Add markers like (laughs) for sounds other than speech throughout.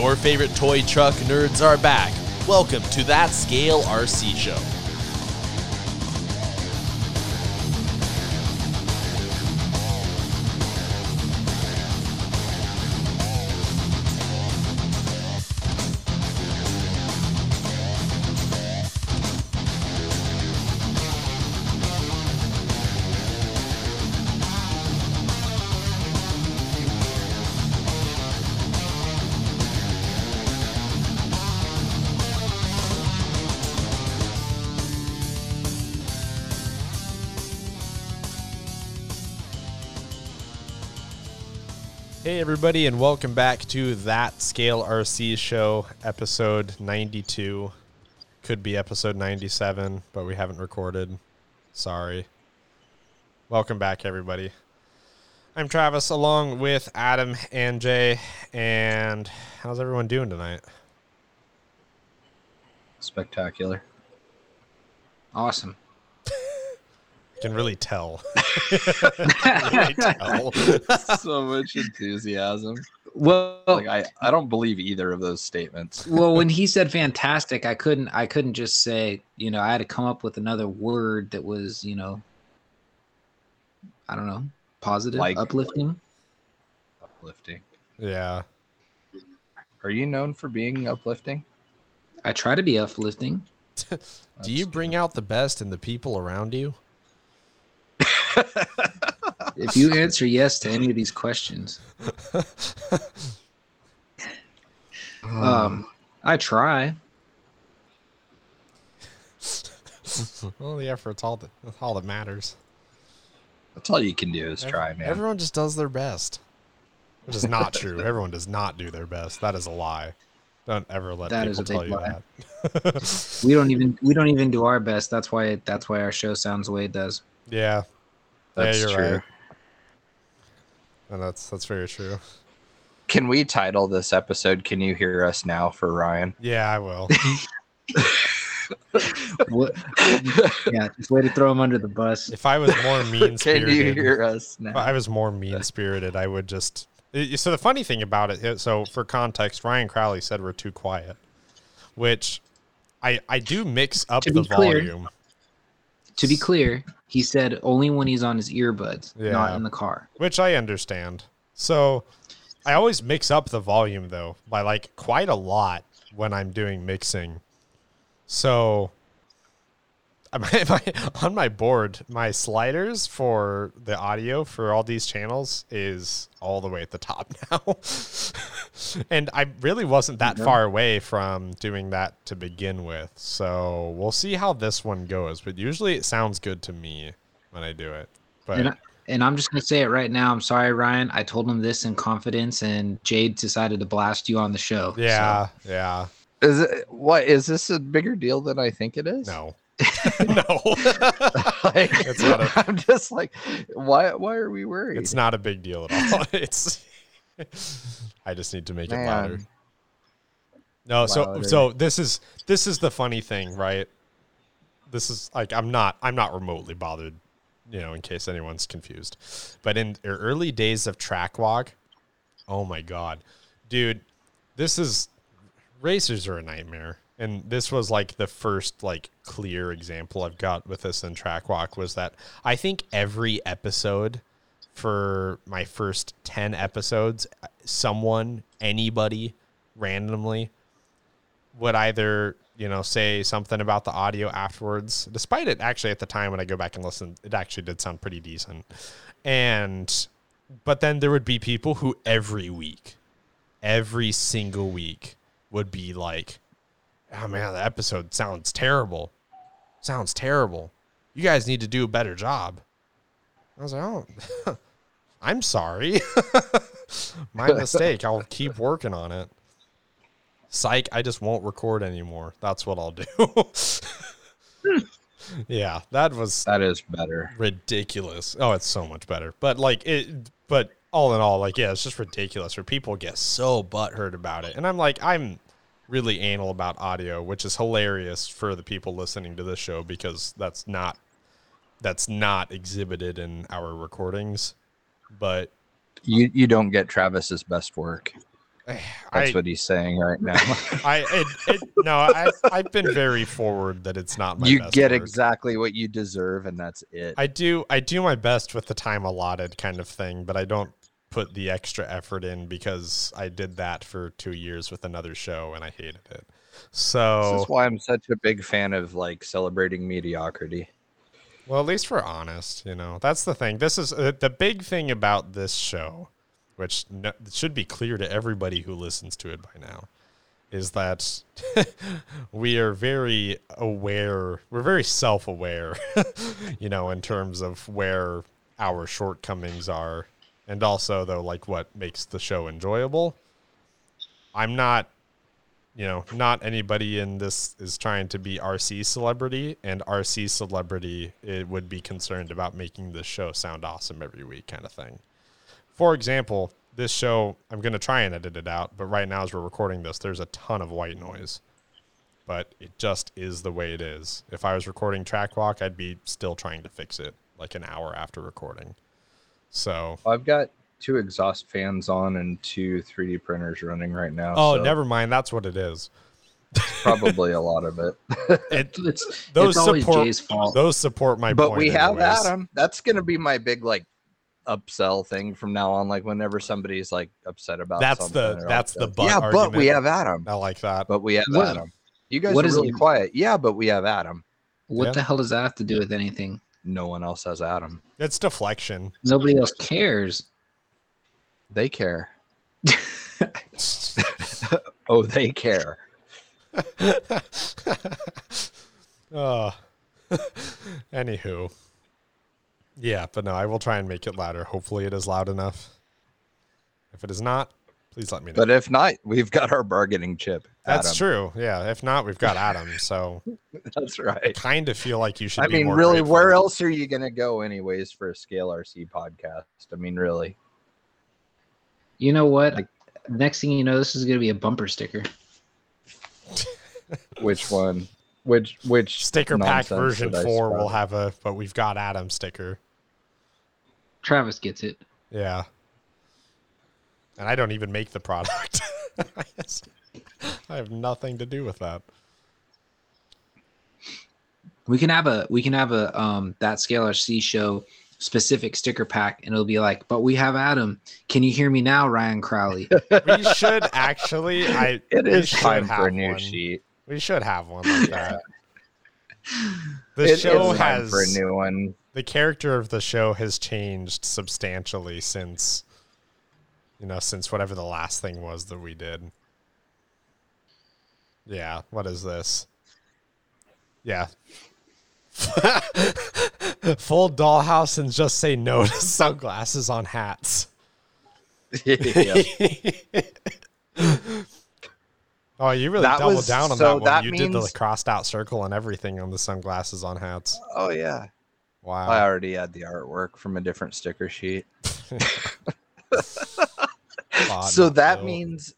Your favorite toy truck nerds are back. Welcome to That Scale RC Show. Everybody, and welcome back to That Scale RC Show, episode 92. Could be episode 97, but we haven't recorded. Sorry. Welcome back, everybody. I'm Travis, along with Adam and Jay. And how's everyone doing tonight? Spectacular. Awesome. Can really tell. (laughs) really tell. (laughs) so much enthusiasm. Well, Like I, I don't believe either of those statements. well, when (laughs) he said fantastic, I couldn't I couldn't just say, you know, I had to come up with another word that was, you know, I don't know, positive, Like- uplifting. Uplifting. yeah. Are you known for being uplifting? I try to be uplifting. Do you bring out the best in the people around you? If you answer yes to any of these questions, um, I try. Well, the effort's all that all that matters. That's all you can do is Ev- try, man. Everyone just does their best, which is not true. (laughs) Everyone does not do their best. That is a lie. Don't ever let That is people a tell you lie. that. We don't even we don't even do our best. That's why that's why our show sounds the way it does. yeah, That's yeah, you're true. right. and that's that's very true. Can we title this episode "Can You Hear Us Now" for Ryan? Yeah, I will. (laughs) What? yeah, just way to throw him under the bus. if I was more (laughs) mean Can you spirited, hear us now? If? I was more mean spirited, I would just. So the funny thing about it, so for context, Ryan Crowley said we're too quiet, which I I do mix up To the be clear, volume. To be clear, he said only when he's on his earbuds, Yeah. not in the car. which I understand. So I always mix up the volume though by like quite a lot when I'm doing mixing. So (laughs) my, my, on my board, my sliders for the audio for all these channels is all the way at the top (laughs) now. and I really wasn't that Yeah. far away from doing that to begin with. So we'll see how this one goes. But usually it sounds good to me when I do it. But And, I, and I'm just gonna say it right now. I'm sorry, Ryan. I told him this in confidence, and Jade decided to blast you on the show. so- Yeah, yeah. Is it what? Is this a bigger deal than I think it is? No. (laughs) no. (laughs) like, It's not a- (laughs) I'm just like, why? Why are we worried? it's not a big deal at all. It's I just need to make it louder. No, so Louder. so this is this is the funny thing, right? This is like I'm not I'm not remotely bothered, you know, in case anyone's confused. But in early days of track walk, oh my god. Dude, this is racers are a nightmare. And this was like the first like clear example I've got with this in track walk was that I think every episode for my first 10 episodes someone anybody randomly would either you know say something about the audio afterwards despite it actually at the time when i go back and listen it actually did sound pretty decent. And but then there would be people who every week every single week would be like oh man the episode sounds terrible. Sounds terrible. You guys need to do a better job. I was like oh (laughs) i'm sorry. (laughs) My mistake. I'll keep working on it. Psych i just won't record anymore. That's what i'll do. (laughs) Yeah that was That is better. ridiculous. Oh it's so much better. But like it but all in all like yeah it's just ridiculous where people get so butthurt about it. And i'm like i'm really anal about audio which is hilarious for the people listening to this show because that's not that's not exhibited in our recordings but You you don't get Travis's best work. (sighs) That's I, what he's saying right now. (laughs) I, it, it, no, I, I've been very forward that it's not my you get work. exactly what you deserve, and that's it. I do, I do my best with the time allotted kind of thing, but I don't put the extra effort in because I did that for two years with another show and I hated it. So this is why I'm such a big fan of like celebrating mediocrity. well, at least we're honest, you know. That's the thing. This is uh, the big thing about this show, which no, should be clear to everybody who listens to it by now, is that (laughs) we are very aware, we're very self aware, (laughs) you know, in terms of where our shortcomings are. And also, though, like what makes the show enjoyable. I'm not, you know, not anybody in this is trying to be RC celebrity, and RC celebrity it would be concerned about making this show sound awesome every week, kind of thing. For example, this show, I'm going to try and edit it out, but right now, as we're recording this, there's a ton of white noise. But it just is the way it is. If I was recording Track Walk, I'd be still trying to fix it like an hour after recording. So, I've got two exhaust fans on and two 3D printers running right now. oh, so never mind. That's what it is. (laughs) Probably a lot of it. (laughs) It, (laughs) It's Those it's support- Jay's fault. those support my but point. we have anyways. Adam. That's gonna be my big like upsell thing from now on. Like whenever somebody's like upset about That's something, the- they're that's like, the but yeah, but we have Adam. I like that. But we have What- Adam. You guys what are is really it- quiet. Yeah, but we have Adam. what Yeah. the hell does that have to do with anything? No one else has Adam. It's deflection. Nobody else cares. They care. (laughs) Oh, they care. (laughs) uh, (laughs) anywho. Yeah, but no, I will try and make it louder. Hopefully, it is loud enough. If it is not, please let me know. But if not, we've got our bargaining chip. That's Adam. true. Yeah. If not, we've got Adam. (laughs) So That's right. kind of feel like you should. I be mean, more really, grateful. where else are you gonna go anyways for a Scale RC podcast? I mean, really. You know what? Like- Next thing you know, this is going to be a bumper sticker. (laughs) Which one? Which which Sticker pack version four will have a, but we've got Adam sticker. Travis gets it. Yeah. And I don't even make the product. (laughs) I have nothing to do with that. We can have a we can have a um that Scale RC show specific sticker pack, and it'll be like, but we have Adam. Can you hear me now, Ryan Crowley? (laughs) We should actually. I. It we should time for have a new one. sheet. We should have one like (laughs) that. The It is show has for a new one. the character of the show has changed substantially since you know since whatever the last thing was that we did. Yeah, what is this? Yeah. (laughs) Full dollhouse and just say no to sunglasses on hats. (laughs) Oh, you really That doubled was- down on so that one. that you did the crossed out circle and everything on the sunglasses on hats. Oh yeah. Wow. I already had the artwork from a different sticker sheet. (laughs) Thought so that built. means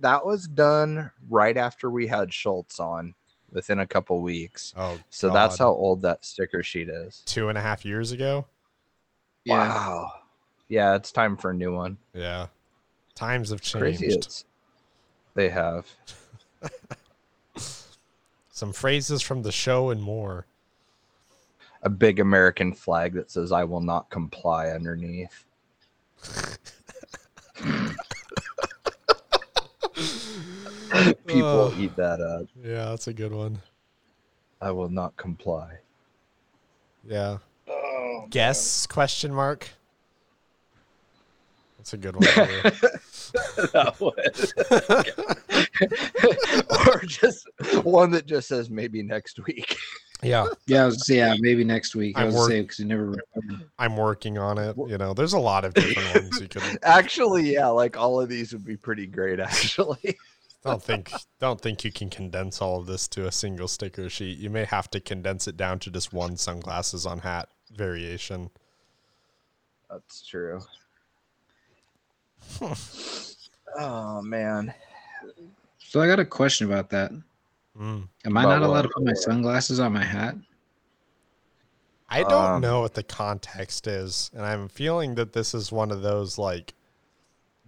that was done right after we had Schultz on within a couple weeks. Oh, So that's how old that sticker sheet is. two and a half years ago. Wow. Yeah, it's time for a new one. Yeah. Times have changed. it's they have. (laughs) Some phrases from the show and more. A big American flag that says I will not comply underneath. (laughs) (laughs) People Ugh. eat that up. Yeah, that's a good one. I will not comply. Yeah. Oh, Guess question mark. That's a good one. too. (laughs) that would. (laughs) or just one that just says maybe next week. yeah, Yeah, I was say, yeah, maybe next week. I I'm was work- say because you never remember. I'm working on it. You know, there's a lot of different ones you could. Actually, yeah, like all of these would be pretty great. Actually, Don't think don't think you can condense all of this to a single sticker sheet. You may have to condense it down to just one sunglasses on hat variation. that's true. oh man, So I got a question about that. Mm. Am I About not allowed what? to put my sunglasses on my hat? I don't Um, know what the context is, and I'm feeling that this is one of those like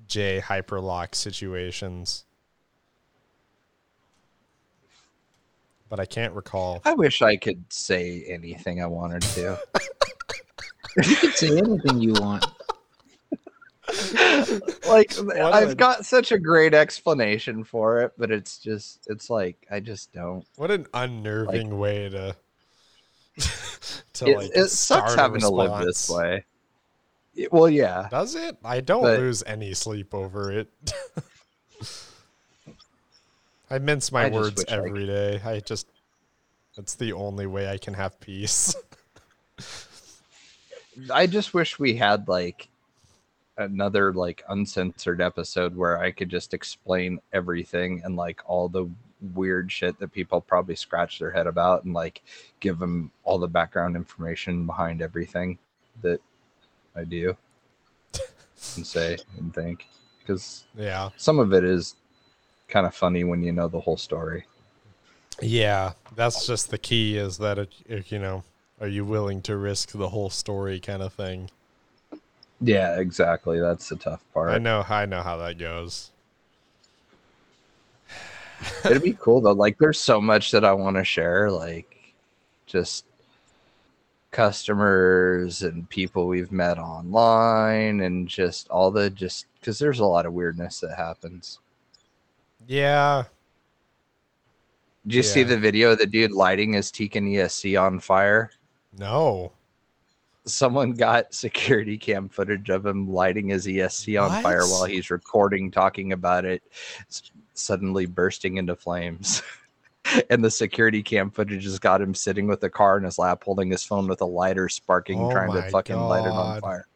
J hyperlock situations. But I can't recall. I wish I could say anything I wanted to. (laughs) You can say anything you want. (laughs) like I've a- got such a great explanation for it, but it's just it's like I just don't. What an unnerving way to (laughs) to It, like it start sucks a having to live this response. way. Y- Well, yeah. Does it? I don't But- lose any sleep over it. I mince my I words wish I every day. I just it's the only way I can have peace. (laughs) I just wish we had like another like uncensored episode where I could just explain everything and like all the weird shit that people probably scratch their head about and like give them all the background information behind everything that I do (laughs) and say and think because yeah. some of it is kind of funny when you know the whole story. Yeah, that's just the key is that it, it, you know, are you willing to risk the whole story kind of thing? Yeah, exactly. That's the tough part. I know I know how that goes. It'd be cool though. Like, there's so much that I want to share. Like, just customers and people we've met online, and just all the just because there's a lot of weirdness that happens. Yeah. Did you see the video of the dude lighting his Tekin ESC on fire? No. Someone got (laughs) security cam footage of him lighting his ESC on fire while he's recording, talking about it, suddenly bursting into flames. (laughs) and the security cam footage has got him sitting with the car in his lap, holding his phone with a lighter, sparking, Oh trying to fucking light it on fire.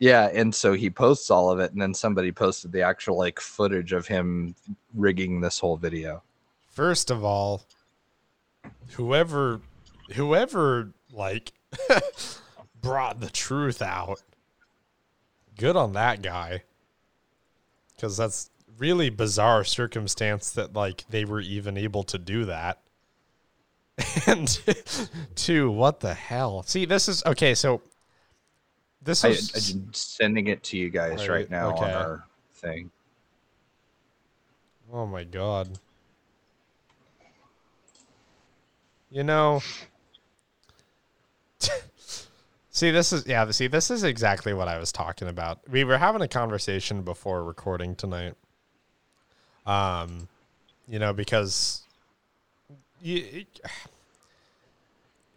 Yeah, and so he posts all of it, and then somebody posted the actual like footage of him rigging this whole video. First of all, whoever whoever like (laughs) brought the truth out, good on that guy. Cuz that's really bizarre circumstance that like they were even able to do that. (laughs) And (laughs) two, what the hell? See, this is okay, so this is I'm sending it to you guys Right, right now okay. on our thing. Oh my god. You know. (laughs) see, this is yeah, see this is exactly what I was talking about. We were having a conversation before recording tonight. Um, you know, because you,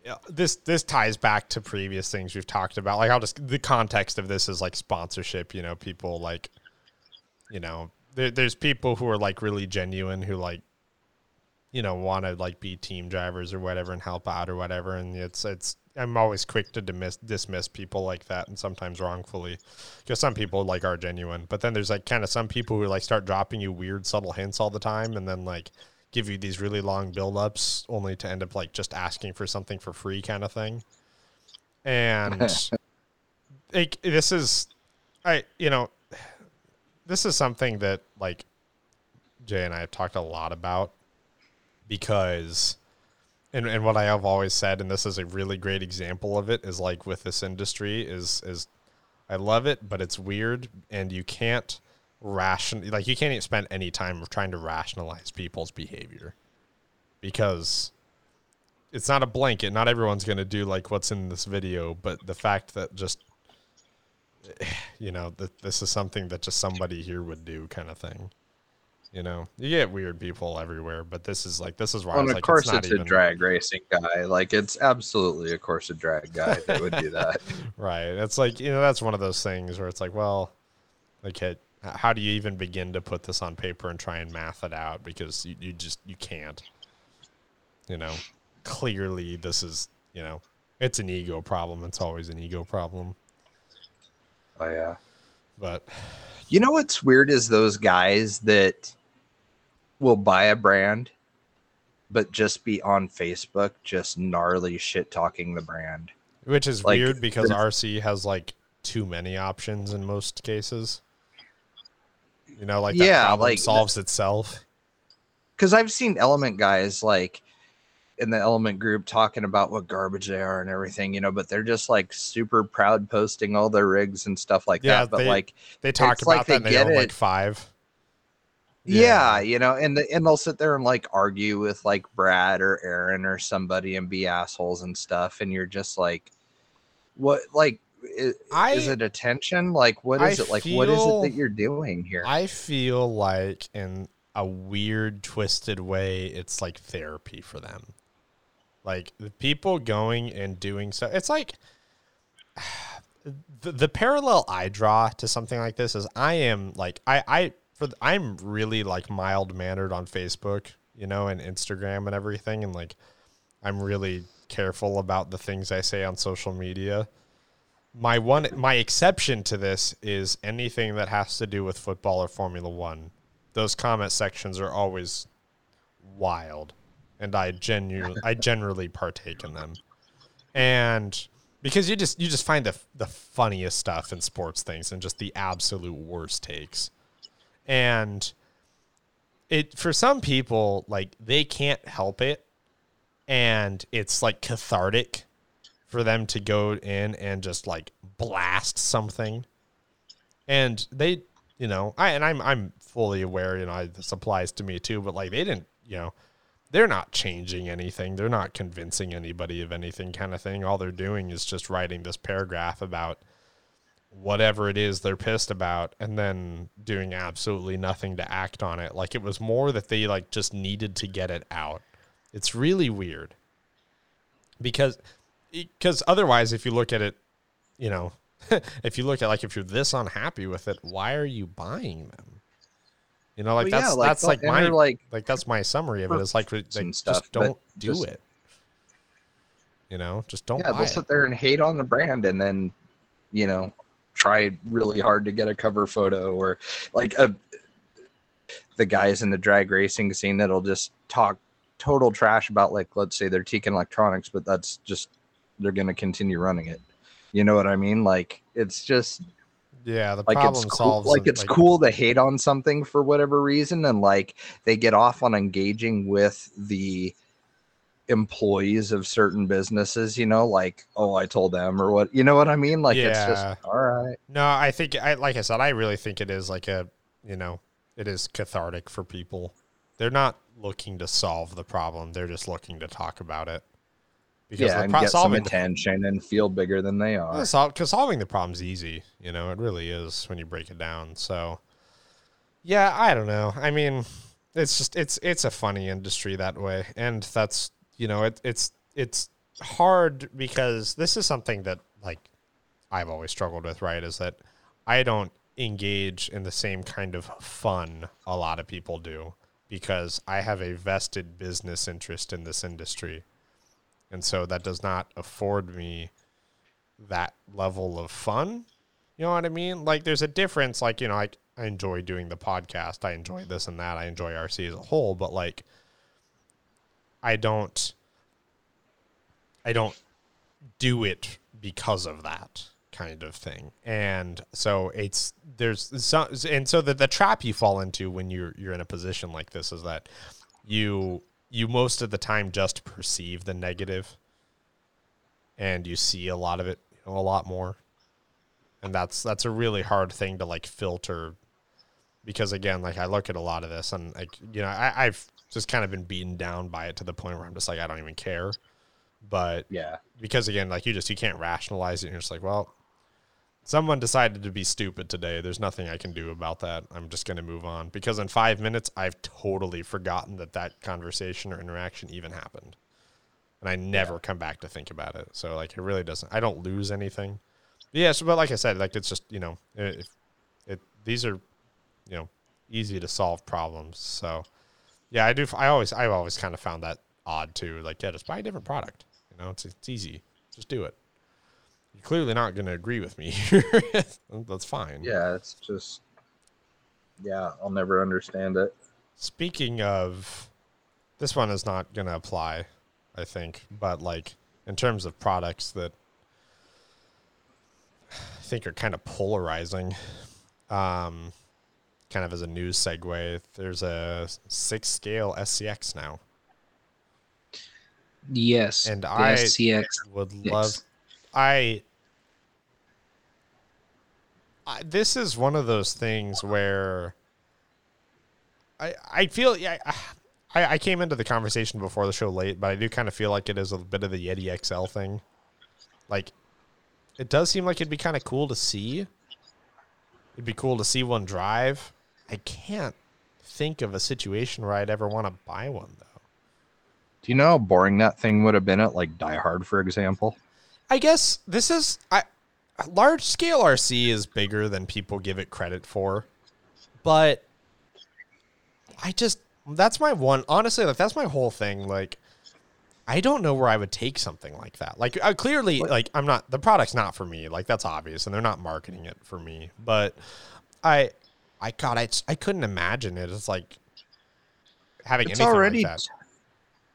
yeah, this this ties back to previous things we've talked about. Like I'll just the context of this is like sponsorship, you know, people like you know, there, there's people who are like really genuine who like you know want to like be team drivers or whatever and help out or whatever. And it's it's i'm always quick to dismiss dismiss people like that and sometimes wrongfully because some people like are genuine. But then there's like kind of some people who like start dropping you weird subtle hints all the time. And then like give you these really long build-ups only to end up like just asking for something for free kind of thing. And (laughs) like this is i you know this is something that like Jay and I have talked a lot about because and, and what I have always said, and this is a really great example of it, is like with this industry is is I love it, but it's weird and you can't ration like you can't even spend any time trying to rationalize people's behavior because it's not a blanket. Not everyone's gonna do like what's in this video, but the fact that just (sighs) you know that this is something that just somebody here would do kind of thing you know you get weird people everywhere but this is like this is why Well, of like, course, it's, it's, a drag racing guy. Like, it's absolutely of course a drag guy that would do that. (laughs) right it's like you know that's one of those things where it's like well like h- how do you even begin to put this on paper and try and math it out? Because you, you just you can't. You know clearly this is you know it's an ego problem. It's always an ego problem. Oh yeah. but You know what's weird is those guys that will buy a brand, but just be on Facebook, just gnarly shit talking the brand. which is Like, weird because rc has like too many options in most cases you know like Yeah, that problem like, solves itself Because I've seen element guys like in the element group talking about what garbage they are and everything, you know, but they're just like super proud posting all their rigs and stuff like Yeah, that. But they- like They talk about like that and they own like five. Yeah, you know, and the, and they'll sit there and like argue with like Brad or Aaron or somebody and be assholes and stuff, and you're just like, what? Like, is, I is it attention? Like, what is I it? Like, what is it that you're doing here? I feel like in a weird, twisted way, it's like therapy for them. Like the people going and doing so. It's like (sighs) the, the parallel I draw to something like this is I am like I I for the- I'm really like mild mannered on Facebook, you know, and Instagram and everything, and like I'm really careful about the things I say on social media. My one my exception to this is anything that has to do with football or Formula 1. Those comment sections are always wild and I genuinely I generally partake in them. And because you just you just find the the funniest stuff in sports things and just the absolute worst takes. And it for some people like they can't help it and it's like cathartic for them to go in and just like blast something. And they you know i and i'm i'm fully aware you know I, this applies to me too but like they didn't you know they're not changing anything. They're not convincing anybody of anything kind of thing. All they're doing is just writing this paragraph about whatever it is they're pissed about and then doing absolutely nothing to act on it. Like it was more that they like just needed to get it out. It's really weird. Because because otherwise if you look at it you know (laughs) if you look at like if you're this unhappy with it why are you buying them you know like Well, that's yeah, that's they'll like my like, like that's my summary of it it's like, like and just don't do just- it you know just don't yeah, buy they'll it. sit there and hate on the brand and then, you know, try really hard to get a cover photo or like a, the guys in the drag racing scene that'll just talk total trash about like let's say they're Tekin Electronics, but that's just they're gonna continue running it. You know what I mean? Like it's just yeah the like problem it's cool, solves like it's cool to hate on something for whatever reason and like they get off on engaging with the employees of certain businesses you know like oh i told them or what you know what i mean like it's just all right No, I think I like I said, I really think it is like a you know, it is cathartic for people. They're not looking to solve the problem; they're just looking to talk about it. Because yeah the and pro- get some solving the, attention and feel bigger than they are because solving the problem's easy. You know, it really is when you break it down. So, yeah, I don't know. I mean, it's just it's it's a funny industry that way, and that's you know it, it's it's hard because this is something that like I've always struggled with. Right, is that I don't engage in the same kind of fun a lot of people do because I have a vested business interest in this industry. And so that does not afford me that level of fun. You know what I mean? Like there's a difference like, you know, I I enjoy doing the podcast. I enjoy this and that. I enjoy RC as a whole, but like I don't I don't do it because of that kind of thing. And so it's there's some and so the, the trap you fall into when you're you're in a position like this is that you you most of the time just perceive the negative and you see a lot of it you know, a lot more. And that's that's a really hard thing to like filter because again, like I look at a lot of this and like you know, I, I've just kind of been beaten down by it to the point where I'm just like I don't even care. But yeah because again, like you just you can't rationalize it. And you're just like, well, someone decided to be stupid today. There's nothing I can do about that. I'm just going to move on because in five minutes I've totally forgotten that that conversation or interaction even happened, and I never come back to think about it. So like it really doesn't. I don't lose anything. Yes, but like I said, like it's just you know, if it these are you know easy to solve problems. So yeah, I do. I always I've always kind of found that odd too. Like yeah, just buy a different product. You know, it's it's easy. Just do it. You're clearly not going to agree with me. (laughs) (laughs) That's fine. yeah it's just yeah i'll never understand it Speaking of, this one is not going to apply, I think, but like in terms of products that I think are kind of polarizing, um, kind of as a news segue, there's a six scale SCX now. Yes. And the I STX. would Yes. love I, I this is one of those things where I I feel yeah I, I came into the conversation before the show late, but I do kind of feel like it is a bit of the Yeti XL thing. Like it does seem like it'd be kind of cool to see. It'd be cool to see one drive. I can't think of a situation where I'd ever want to buy one though. Do you know how boring that thing would have been at like Die Hard, for example? I guess this is I large scale RC is bigger than people give it credit for. But I just that's my one honestly like that's my whole thing like I don't know where I would take something like that. Like uh, clearly like I'm not the product's not for me. Like that's obvious and they're not marketing it for me. But I I god I I couldn't imagine it It's like having It's anything already like that.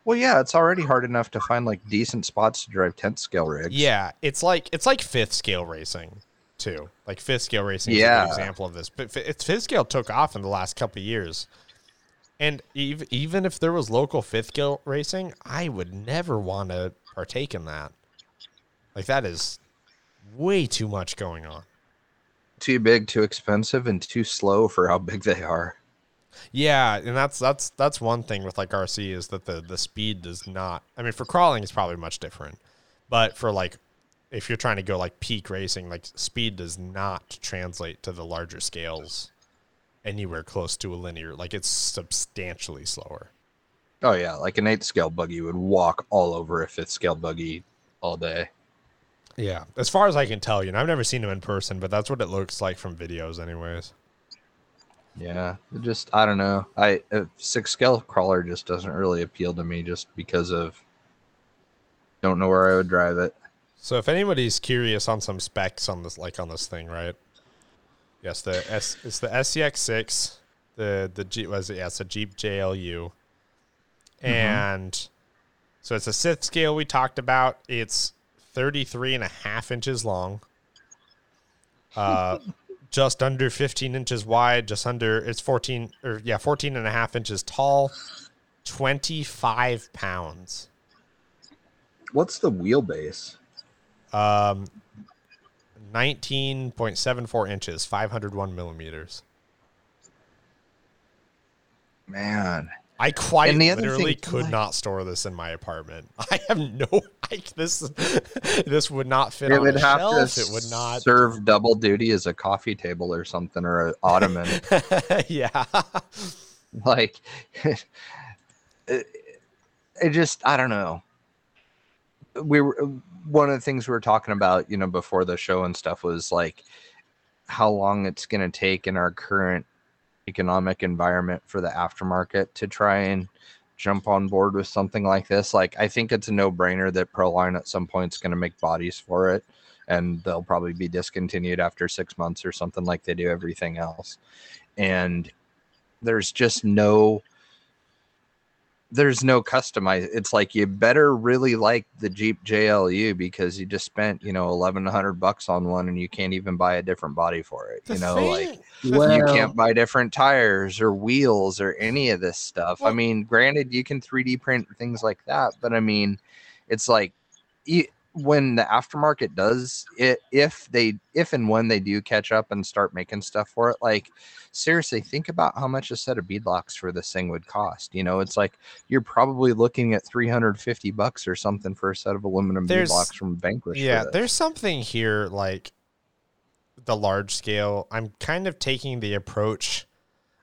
Well, yeah, it's already hard enough to find like decent spots to drive 10th scale rigs. Yeah, it's like it's like fifth scale racing too. Like fifth scale racing is Yeah. good example of this. But it's fifth scale took off in the last couple of years. And even even if there was local fifth scale racing, I would never want to partake in that. Like that is way too much going on. too big, too expensive, and too slow for how big they are. Yeah, and that's that's that's one thing with like RC is that the the speed does not. I mean, for crawling it's probably much different, but for like if you're trying to go like peak racing, like speed does not translate to the larger scales anywhere close to a linear. Like it's substantially slower. Oh yeah, like an eighth scale buggy would walk all over a fifth scale buggy all day. Yeah, as far as I can tell, you know, I've never seen them in person, but that's what it looks like from videos, anyways. Yeah, it just I don't know. I a six scale crawler just doesn't really appeal to me just because of don't know where I would drive it. So if anybody's curious on some specs on this, like on this thing, right? Yes, the S it's the SCX six, the the G was it? Yeah, it's a Jeep JLU, and so it's a sixth scale we talked about. It's 33 and a half inches long, uh, (laughs) just under 15 inches wide, just under it's 14 or yeah 14 and a half inches tall, 25 pounds. What's the wheelbase? Um, nineteen point seven four inches, five hundred one millimeters. Man, I quite the other literally thing, could like- not store this in my apartment. (laughs) I have no. (laughs) I, this this would not fit it on would a have shelf. to It would not. serve double duty as a coffee table or something or an ottoman. (laughs) yeah. like it, it just i don't know we were one of the things we were talking about you know before the show and stuff was like how long it's going to take in our current economic environment for the aftermarket to try and jump on board with something like this. Like i think it's a no-brainer that proline at some point is going to make bodies for it and they'll probably be discontinued after six months or something like they do everything else. And there's just no there's no customize it's like you better really like the jeep jlu because you just spent you know 1100 bucks on one and you can't even buy a different body for it you know thing- like Well- you can't buy different tires or wheels or any of this stuff. I mean, granted, you can 3D print things like that, but I mean, it's like e- when the aftermarket does it, if they, if and when they do catch up and start making stuff for it, like seriously, think about how much a set of beadlocks for this thing would cost. You know, it's like you're probably looking at 350 bucks or something for a set of aluminum There's- beadlocks from Vanquish. Yeah, there's something here like the large scale. I'm kind of taking the approach.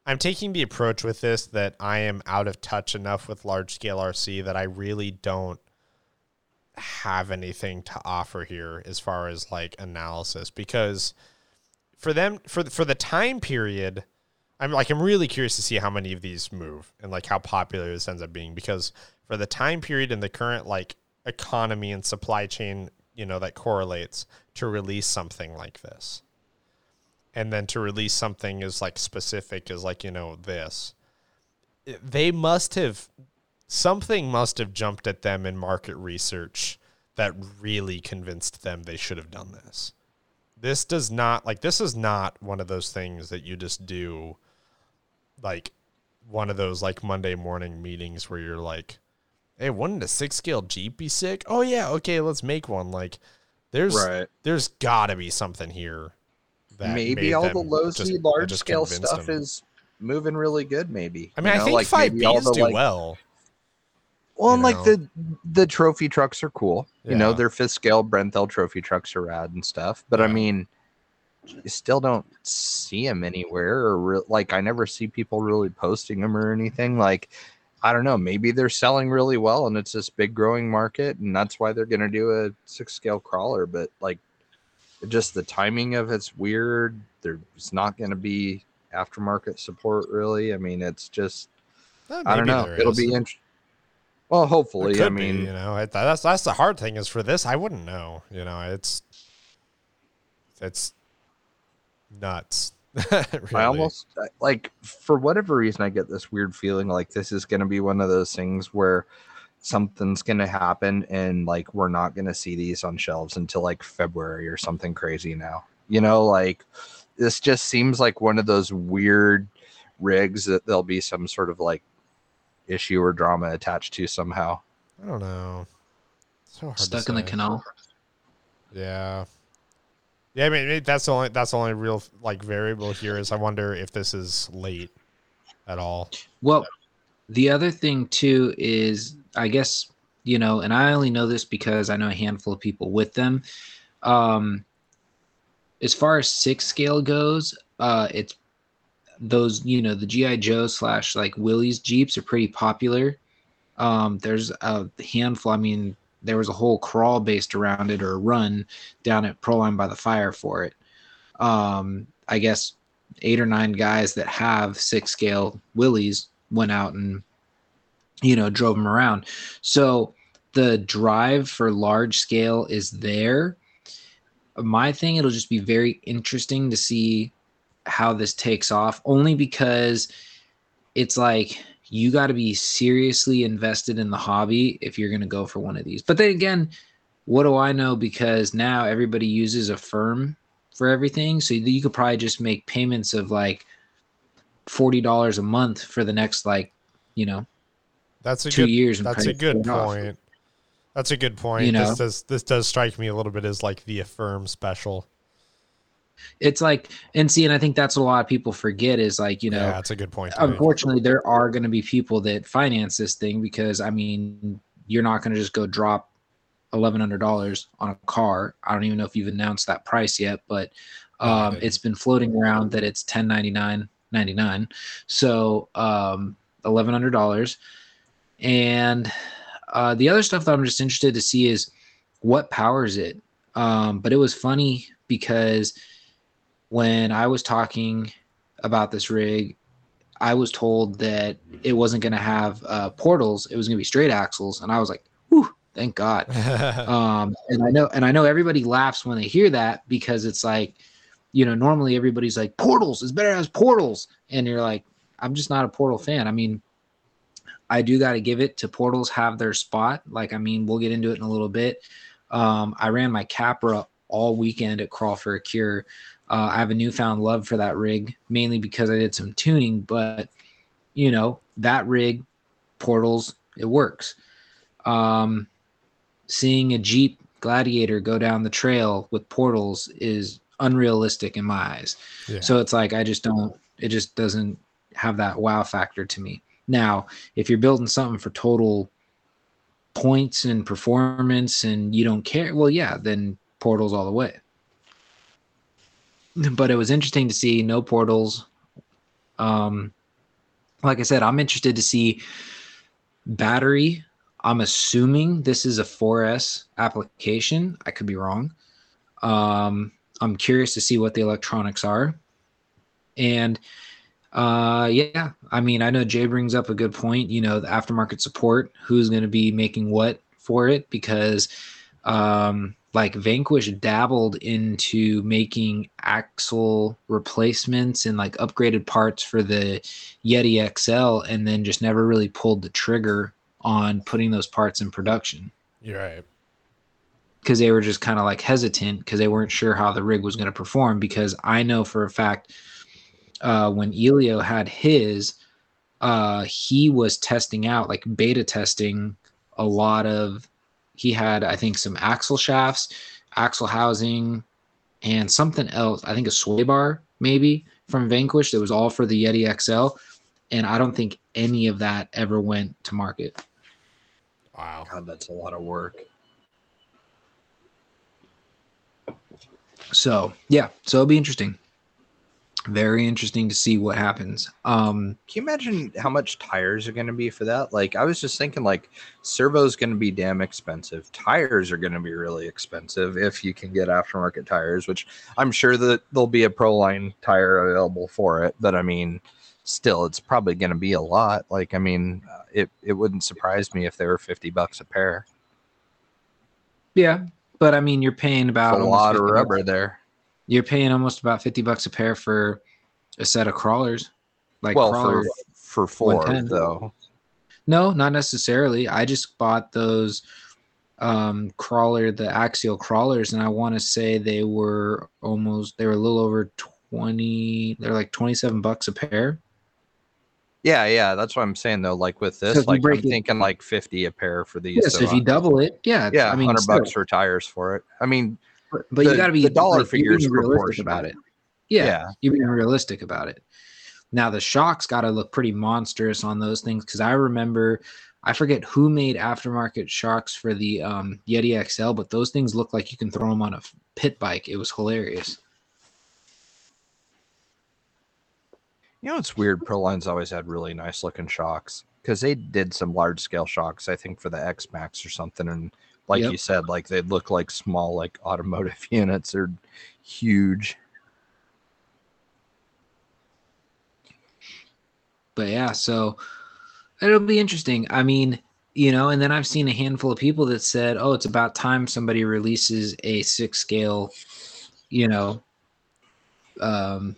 I'm taking the approach with this that I am out of touch enough with large scale RC that I really don't have anything to offer here as far as like analysis because for them for the, for the time period I'm like I'm really curious to see how many of these move and like how popular this ends up being because for the time period and the current like economy and supply chain, you know, that correlates to release something like this. And then to release something as like specific as like, you know, this. They must have something must have jumped at them in market research that really convinced them they should have done this. This does not like this is not one of those things that you just do like one of those like Monday morning meetings where you're like, hey, wouldn't a six scale Jeep be sick? Oh yeah, okay, let's make one. Like, there's Right. there's got to be something here. That maybe all the low that large scale stuff them. is moving really good. Maybe. I mean, You I think like, five Bs the, do like- well. Well, and like the the trophy trucks are cool. You know, Yeah. their fifth scale Brenthel trophy trucks are rad and stuff. But I mean, you still don't see them anywhere, or re- like I never see people really posting them or anything. Like, I don't know. Maybe they're selling really well, and it's this big growing market, and that's why they're going to do a six scale crawler. But like, just the timing of it's weird. There's not going to be aftermarket support really. I mean, it's just Eh, I don't know. It'll is. be interesting. Well, hopefully. I could be, mean, you know, it, that's that's the hard thing is for this. I wouldn't know. You know, it's it's nuts. (laughs) really. I almost like for whatever reason I get this weird feeling like this is going to be one of those things where something's going to happen and like we're not going to see these on shelves until like February or something crazy now. You know, like this just seems like one of those weird rigs that there'll be some sort of like issue or drama attached to somehow. I don't know. So hard to Stuck in the canal. Yeah. Yeah, I mean that's the only that's the only real like variable here is I wonder if this is late at all. Well, the other thing too is, I guess you know, and I only know this because I know a handful of people with them. Um, as far as six scale goes, uh, it's those you know the GI Joe slash like Willys Jeeps are pretty popular. Um, there's a handful. I mean, there was a whole crawl based around it or run down at Proline by the Fire for it. Um, I guess eight or nine guys that have six scale Willys went out and you know drove them around. So the drive for large scale is there. My thing, it'll just be very interesting to see how this takes off, only because it's like you got to be seriously invested in the hobby if you're going to go for one of these. But then again, what do I know? Because now everybody uses Affirm for everything, so you could probably just make payments of like forty dollars a month for the next like you know That's a two good years. That's a good it off. point. That's a good point. You know? This does this does strike me a little bit as like the affirm special. It's like and see, and I think that's what a lot of people forget is like you know yeah, that's a good point. unfortunately there are going to be people that finance this thing because i mean you're not going to just go drop $1100 on a car. I don't even know if you've announced that price yet but um, it's been floating around that it's 1099.99 so um, $1100 and uh, the other stuff that i'm just interested to see is what powers it. Um, but it was funny because when i was talking about this rig I was told that it wasn't going to have uh, portals; it was going to be straight axles, and I was like, "Whew, thank God." (laughs) um, and I know, and I know everybody laughs when they hear that because it's like, you know, normally everybody's like, "Portals is better as portals," and you're like, "I'm just not a portal fan." I mean, I do got to give it to portals have their spot. Like, I mean, we'll get into it in a little bit. Um, I ran my Capra all weekend at Crawl for a Cure. Uh, I have a newfound love for that rig, mainly because I did some tuning. But you know, that rig, portals, it works. Um, seeing a Jeep Gladiator go down the trail with portals is unrealistic in my eyes. Yeah. So it's like I just don't. It just doesn't have that wow factor to me. Now, if you're building something for total points and performance and you don't care, well, yeah, then portals all the way. (laughs) But it was interesting to see no portals. Um, like I said, I'm interested to see battery. I'm assuming this is a 4S application. I could be wrong. Um, I'm curious to see what the electronics are. And uh, yeah, I mean, I know Jay brings up a good point. You know, the aftermarket support, who's going to be making what for it? Because um, like Vanquish dabbled into making axle replacements and like upgraded parts for the Yeti XL, and then just never really pulled the trigger on putting those parts in production You're right. because they were just kind of like hesitant because they weren't sure how the rig was going to perform. Because I know for a fact uh, when Elio had his, uh, he was testing out like beta testing a lot of he had I think some axle shafts, axle housing, and something else. I think a sway bar maybe from Vanquish that was all for the Yeti XL, and I don't think any of that ever went to market. Wow. God, that's a lot of work. So yeah, so it'll be interesting. Very interesting to see what happens. Um, Can you imagine how much tires are going to be for that? Like, I was just thinking, like, servo's going to be damn expensive. Tires are going to be really expensive if you can get aftermarket tires, which I'm sure that there'll be a Proline tire available for it. But I mean, still, it's probably going to be a lot. Like, I mean, uh, it it wouldn't surprise me if they were fifty bucks a pair. yeah, but I mean, you're paying about a lot of 50 bucks- rubber there. You're paying almost about fifty bucks a pair for a set of crawlers. Like well, crawler, for for four though. no, not necessarily. I just bought those um crawler, the axial crawlers, and I want to say they were almost they were a little over twenty. They're like twenty seven bucks a pair. Yeah, yeah, that's what I'm saying though. Like with this, you like I'm it- thinking like fifty a pair for these. Yes, so, if you double it, yeah, yeah, I mean, hundred bucks for tires for it. I mean, but, but you got to be the dollar like, you're figure is being realistic about it. Yeah, yeah. you're being realistic about it. Now the shocks got to look pretty monstrous on those things because I remember, I forget who made aftermarket shocks for the um, Yeti XL, but those things look like you can throw them on a pit bike. It was hilarious. You know, it's weird. Proline's always had really nice looking shocks because they did some large scale shocks, I think, for the X Max or something. And like Yep. you said, like they look like small, like automotive (laughs) units. They're huge. But yeah, so it'll be interesting. I mean, you know, and then I've seen a handful of people that said, "Oh, it's about time somebody releases a six scale, you know, um,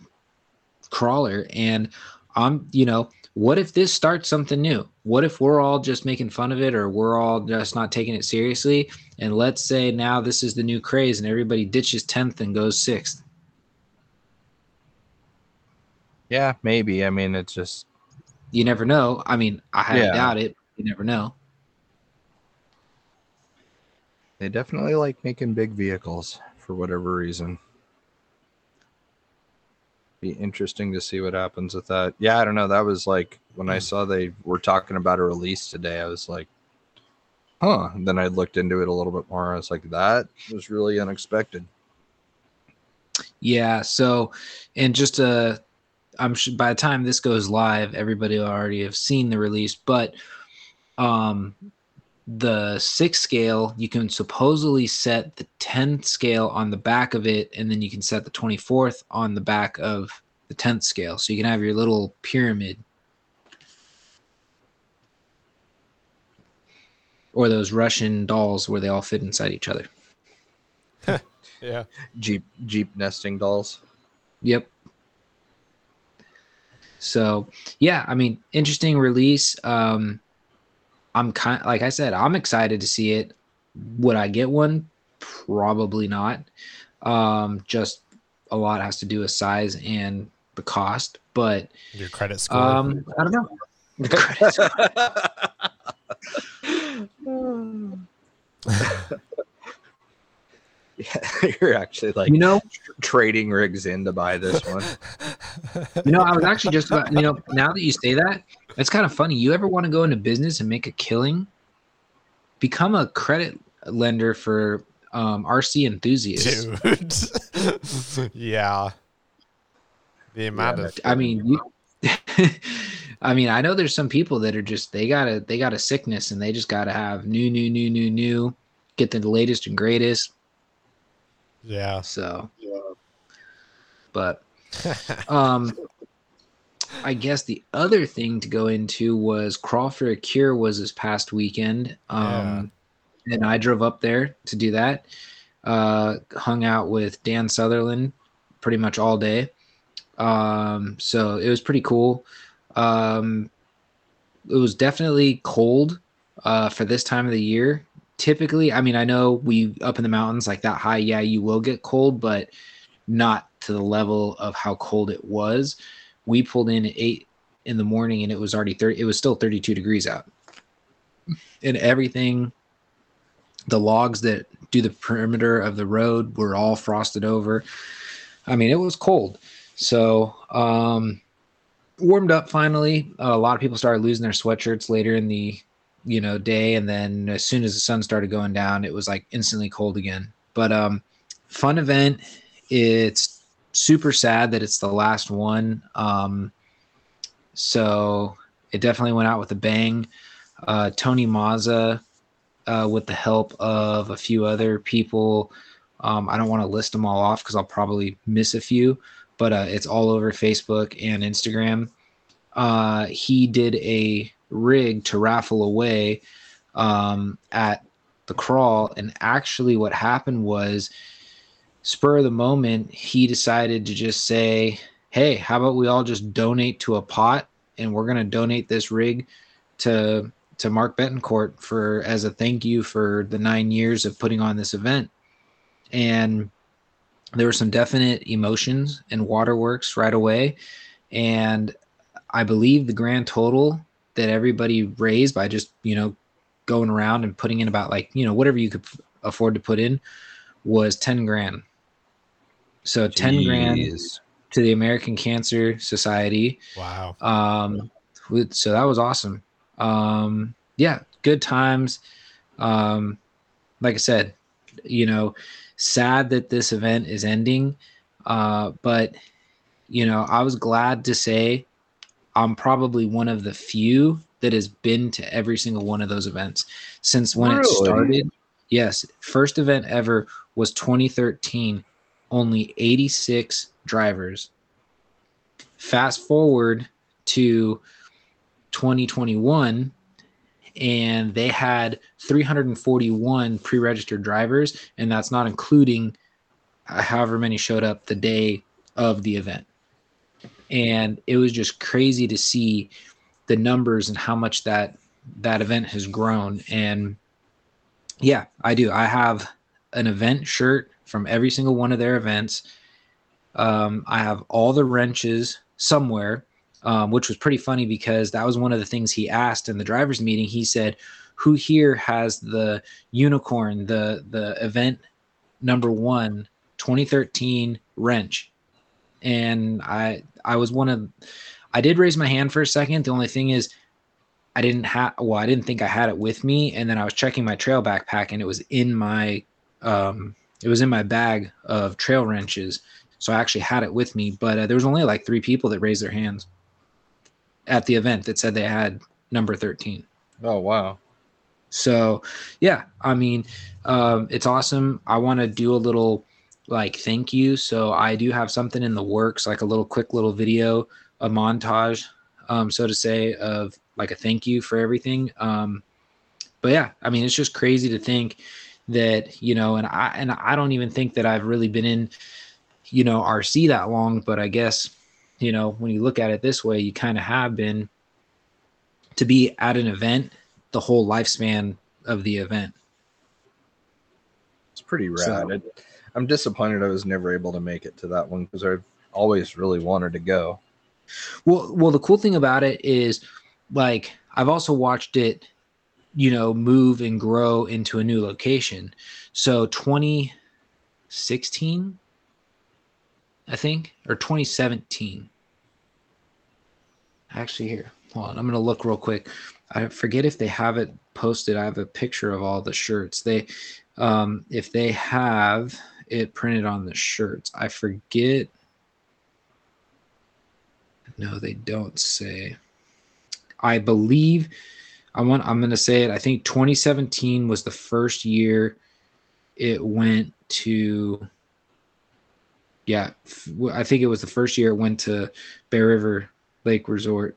crawler." And I'm, you know, what if this starts something new? What if we're all just making fun of it, or we're all just not taking it seriously? And let's say now this is the new craze, and everybody ditches tenth and goes sixth. Yeah, maybe. I mean, it's just You never know. I mean, I highly Yeah. doubt it. You never know. they definitely like making big vehicles for whatever reason. Be interesting to see what happens with that. Yeah, I don't know. That was like when I saw they were talking about a release today, I was like, huh. And then I looked into it a little bit more. I was like, that was really unexpected. Yeah. So, and just uh, I'm sure by the time this goes live, everybody will already have seen the release. But um, the sixth scale, you can supposedly set the 10th scale on the back of it, and then you can set the 24th on the back of the 10th scale. So you can have your little pyramid. Or those Russian dolls where they all fit inside each other. (laughs) Yeah. Jeep Jeep nesting dolls. Yep. So yeah, I mean, interesting release. Um, I'm kind like I said, I'm excited to see it. Would I get one? Probably not. Um, just a lot has to do with size and the cost, but Your credit score. um, I don't know. The credit- (laughs) yeah, (laughs) you're actually like you know, tr- trading rigs in to buy this one. you know, I was actually just about, you know, now that you say that, it's kind of funny. You ever want to go into business and make a killing? Become a credit lender for um, RC enthusiasts. Dude. (laughs) yeah. The amount of I mean, you, (laughs) I mean, I know there's some people that are just they got a they got a sickness and they just gotta have new, new, new, new, new, get the latest and greatest. yeah. So, but (laughs) um, I guess the other thing to go into was Crawl for a Cure was this past weekend. Um, and I drove up there to do that. Uh, hung out with Dan Sutherland pretty much all day. Um, so it was pretty cool. Um, it was definitely cold uh, for this time of the year. Typically, I mean, I know we up in the mountains like that high, yeah, you will get cold, but not to the level of how cold it was. We pulled in at eight in the morning and it was already 30, it was still 32 degrees out. and everything. The logs that do the perimeter of the road were all frosted over. I mean, it was cold. So, um, warmed up finally. Uh, a lot of people started losing their sweatshirts later in the, you know, day, and then as soon as the sun started going down, it was like instantly cold again. But um, fun event. It's super sad that it's the last one. Um, so it definitely went out with a bang. Uh, Tony Mazza, uh, with the help of a few other people. Um, I don't want to list them all off because I'll probably miss a few, but uh, it's all over Facebook and Instagram. Uh, he did a rig to raffle away um, at the crawl, and actually, what happened was spur of the moment, he decided to just say, Hey, how about we all just donate to a pot and we're going to donate this rig to to Mark Betancourt for as a thank you for the nine years of putting on this event. And there were some definite emotions and waterworks right away. And I believe the grand total that everybody raised by just, you know, going around and putting in about like, you know, whatever you could afford to put in was 10 grand. So 10 grand to the American Cancer Society. Wow. Um, so that was awesome. Um, yeah, good times. Um, like I said, you know, sad that this event is ending. Uh, but you know, I was glad to say I'm probably one of the few that has been to every single one of those events since when really? it started. Yes, first event ever was 2013 only 86 drivers. Fast forward to 2021, and they had 341 pre registered drivers, and that's not including uh, however many showed up the day of the event. And it was just crazy to see the numbers and how much that that event has grown and yeah i do i have an event shirt from every single one of their events. Um, I have all the wrenches somewhere, um, which was pretty funny because that was one of the things he asked in the drivers' meeting. He said, "Who here has the unicorn, the the event number one, 2013 wrench?" And I I was one of I did raise my hand for a second. The only thing is I didn't have well, I didn't think I had it with me, and then I was checking my trail backpack, and it was in my um, it was in my bag of trail wrenches, so I actually had it with me. But uh, there was only like three people that raised their hands at the event that said they had number thirteen. Oh wow! So yeah, I mean, um, it's awesome. I want to do a little like thank you. So I do have something in the works, like a little quick little video, a montage, um, so to say, of like a thank you for everything. Um, but yeah, I mean, it's just crazy to think that you know, and I and I don't even think that I've really been in, you know, RC that long. But I guess, you know, when you look at it this way, you kind of have been to be at an event the whole lifespan of the event. It's pretty rad. So, it, I'm disappointed I was never able to make it to that one because I've always really wanted to go. Well, well, the cool thing about it is, like, I've also watched it you know, move and grow into a new location. So 2016, I think, or 2017. Actually, here, hold on. I'm gonna look real quick. I forget if they have it posted. I have a picture of all the shirts. They, um, if they have it printed on the shirts, I forget. No, they don't say. I believe I want I'm going to say it. I think 2017 was the first year it went to yeah, I think it was the first year it went to Bear River Lake Resort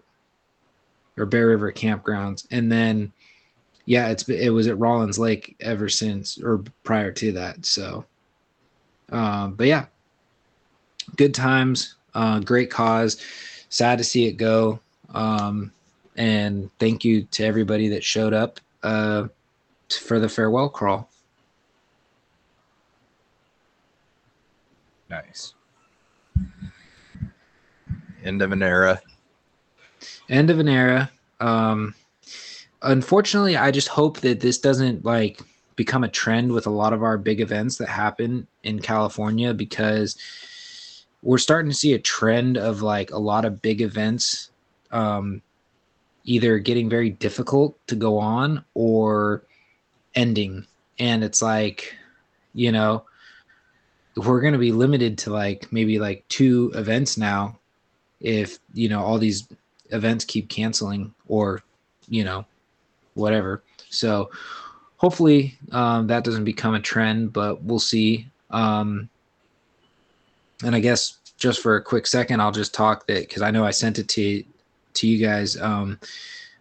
or Bear River Campgrounds and then yeah, it's it was at Rollins Lake ever since or prior to that. So um, but yeah, good times, uh, great cause. Sad to see it go. Um, and thank you to everybody that showed up uh, for the farewell crawl. Nice. End of an era. End of an era. Um, unfortunately, I just hope that this doesn't like become a trend with a lot of our big events that happen in California because we're starting to see a trend of like a lot of big events um, either getting very difficult to go on or ending. And it's like, you know, we're going to be limited to like maybe like two events now if, you know, all these events keep canceling or, you know, whatever. So hopefully um, that doesn't become a trend, but we'll see. Um, and I guess just for a quick second, I'll just talk that because I know I sent it to to you guys. Um,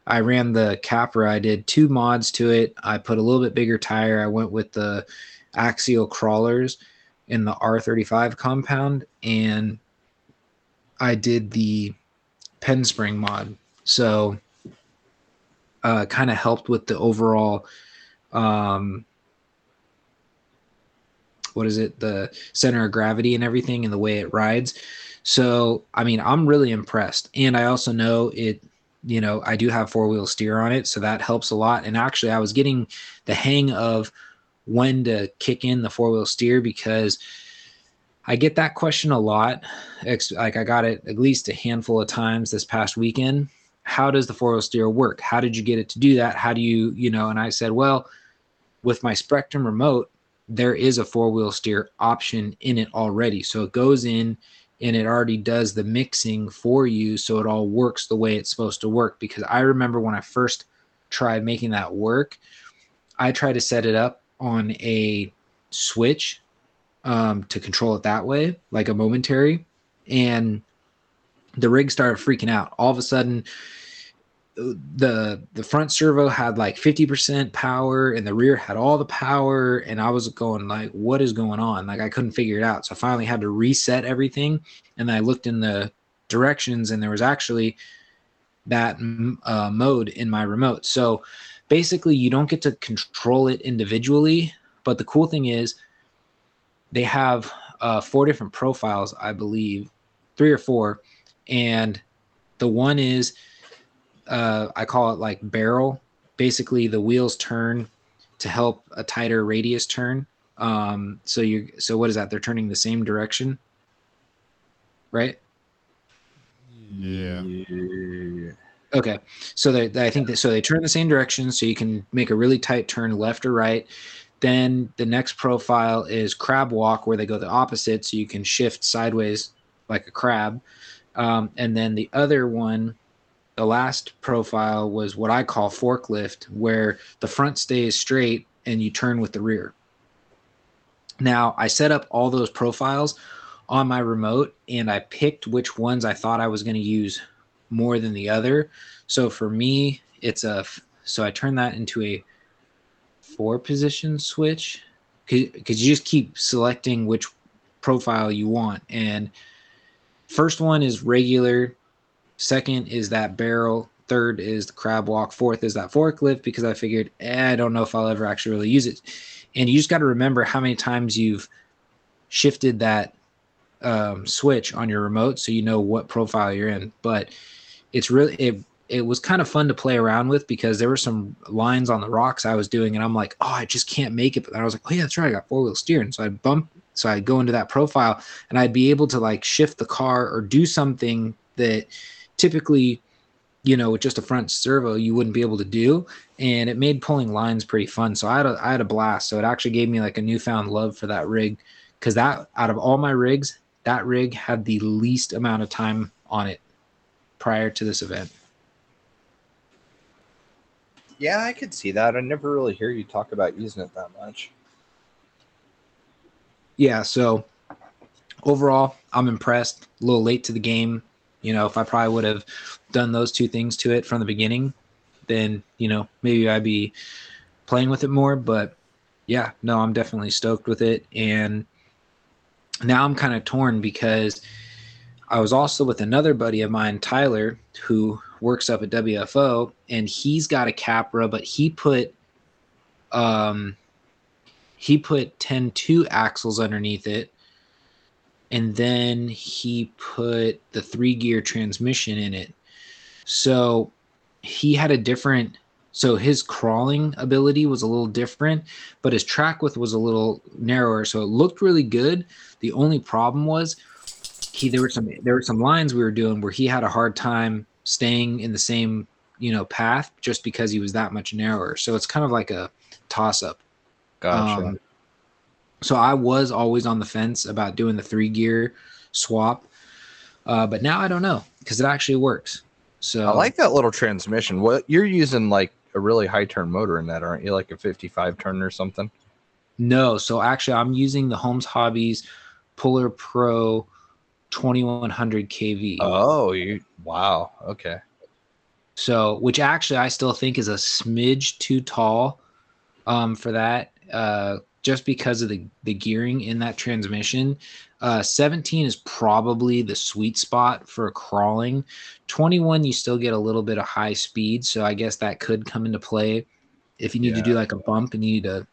I ran the Capra. I did two mods to it. I put a little bit bigger tire. I went with the axial crawlers in the R35 compound, and I did the pen spring mod. So, uh, kind of helped with the overall, um, what is it, the center of gravity and everything, and the way it rides. So, I mean, I'm really impressed. And I also know it, you know, I do have four wheel steer on it. So that helps a lot. And actually, I was getting the hang of when to kick in the four wheel steer because I get that question a lot. Like I got it at least a handful of times this past weekend. How does the four wheel steer work? How did you get it to do that? How do you, you know? And I said, well, with my Spektrum remote, there is a four wheel steer option in it already. So it goes in and it already does the mixing for you so it all works the way it's supposed to work. Because i remember when i first tried making that work i tried to set it up on a switch um, to control it that way like a momentary and the rig started freaking out. All of a sudden the the front servo had like 50% power and the rear had all the power and i was going like what is going on? Like i couldn't figure it out. So i finally had to reset everything and i looked in the directions and there was actually that uh, mode in my remote. So basically you don't get to control it individually but the cool thing is they have uh, four different profiles i believe three or four and the one is uh, I call it like barrel. Basically, the wheels turn to help a tighter radius turn. Um, so you so what is that? They're turning the same direction, right? Yeah. Yeah. Okay, so they, I think that so they turn the same direction, so you can make a really tight turn left or right. Then the next profile is crab walk, where they go the opposite, so you can shift sideways like a crab. Um, and then the other one the last profile was what I call forklift, where the front stays straight and you turn with the rear. Now, I set up all those profiles on my remote and I picked which ones I thought I was going to use more than the other. So for me, it's a so I turn that into a four position switch because you just keep selecting which profile you want. And first one is regular Second is that barrel. Third is the crab walk. Fourth is that forklift because I figured eh, I don't know if I'll ever actually really use it. And you just got to remember how many times you've shifted that um, switch on your remote so you know what profile you're in. But it's really it it was kind of fun to play around with because there were some lines on the rocks I was doing, and I'm like, oh, I just can't make it. But I was like, oh yeah, that's right, I got four wheel steering. So I'd bump, so I'd go into that profile, and I'd be able to like shift the car or do something that typically you know with just a front servo you wouldn't be able to do. And it made pulling lines pretty fun. So i had a, I had a blast. So it actually gave me like a newfound love for that rig. Because that out of all my rigs that rig had the least amount of time on it prior to this event. Yeah, I could see that. I never really hear you talk about using it that much. yeah so overall i'm impressed. A little late to the game you know, if I probably would have done those two things to it from the beginning, then, you know, maybe I'd be playing with it more. But yeah, no, I'm definitely stoked with it. And now I'm kind of torn because I was also with another buddy of mine, Tyler, who works up at WFO, and he's got a Capra, but he put um he put 10 2 axles underneath it and then he put the three gear transmission in it. So he had a different So his crawling ability was a little different, but his track width was a little narrower. So it looked really good. The only problem was he there were some there were some lines we were doing where he had a hard time staying in the same you know path just because he was that much narrower. So it's kind of like a toss up. Gotcha. Um, so I was always on the fence about doing the three gear swap, uh, but now I don't know because it actually works. So I like that little transmission. What you're using like a really high turn motor in that, aren't you? Like a 55 turn or something? No, so actually I'm using the Holmes Hobbies Puller Pro 2100 kV. Oh, you wow. Okay. So, which actually I still think is a smidge too tall um, for that, uh, just because of the the gearing in that transmission. Uh, 17 is probably the sweet spot for crawling. 21, you still get a little bit of high speed, so I guess that could come into play if you need to do like a bump and you need to,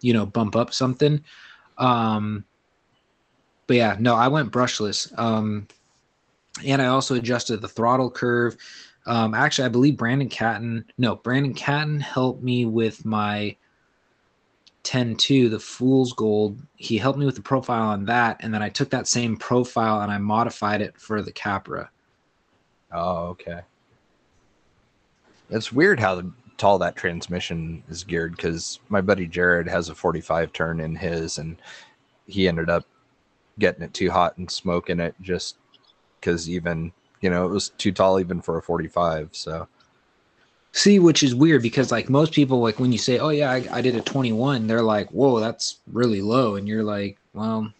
you know, bump up something. Um, but yeah, no, I went brushless. Um, and I also adjusted the throttle curve. Um, actually, I believe Brandon Catton, no, Brandon Catton helped me with my 10-2, the Fool's Gold. He helped me with the profile on that, and then I took that same profile and I modified it for the Capra. Oh, okay. It's weird how tall that transmission is geared because my buddy Jared has a 45 turn in his, and he ended up getting it too hot and smoking it just because even you know it was too tall even for a 45. So See, which is weird because like most people, like when you say, "Oh yeah, I, I did a 21," they're like, "Whoa, that's really low," and you're like, "Well,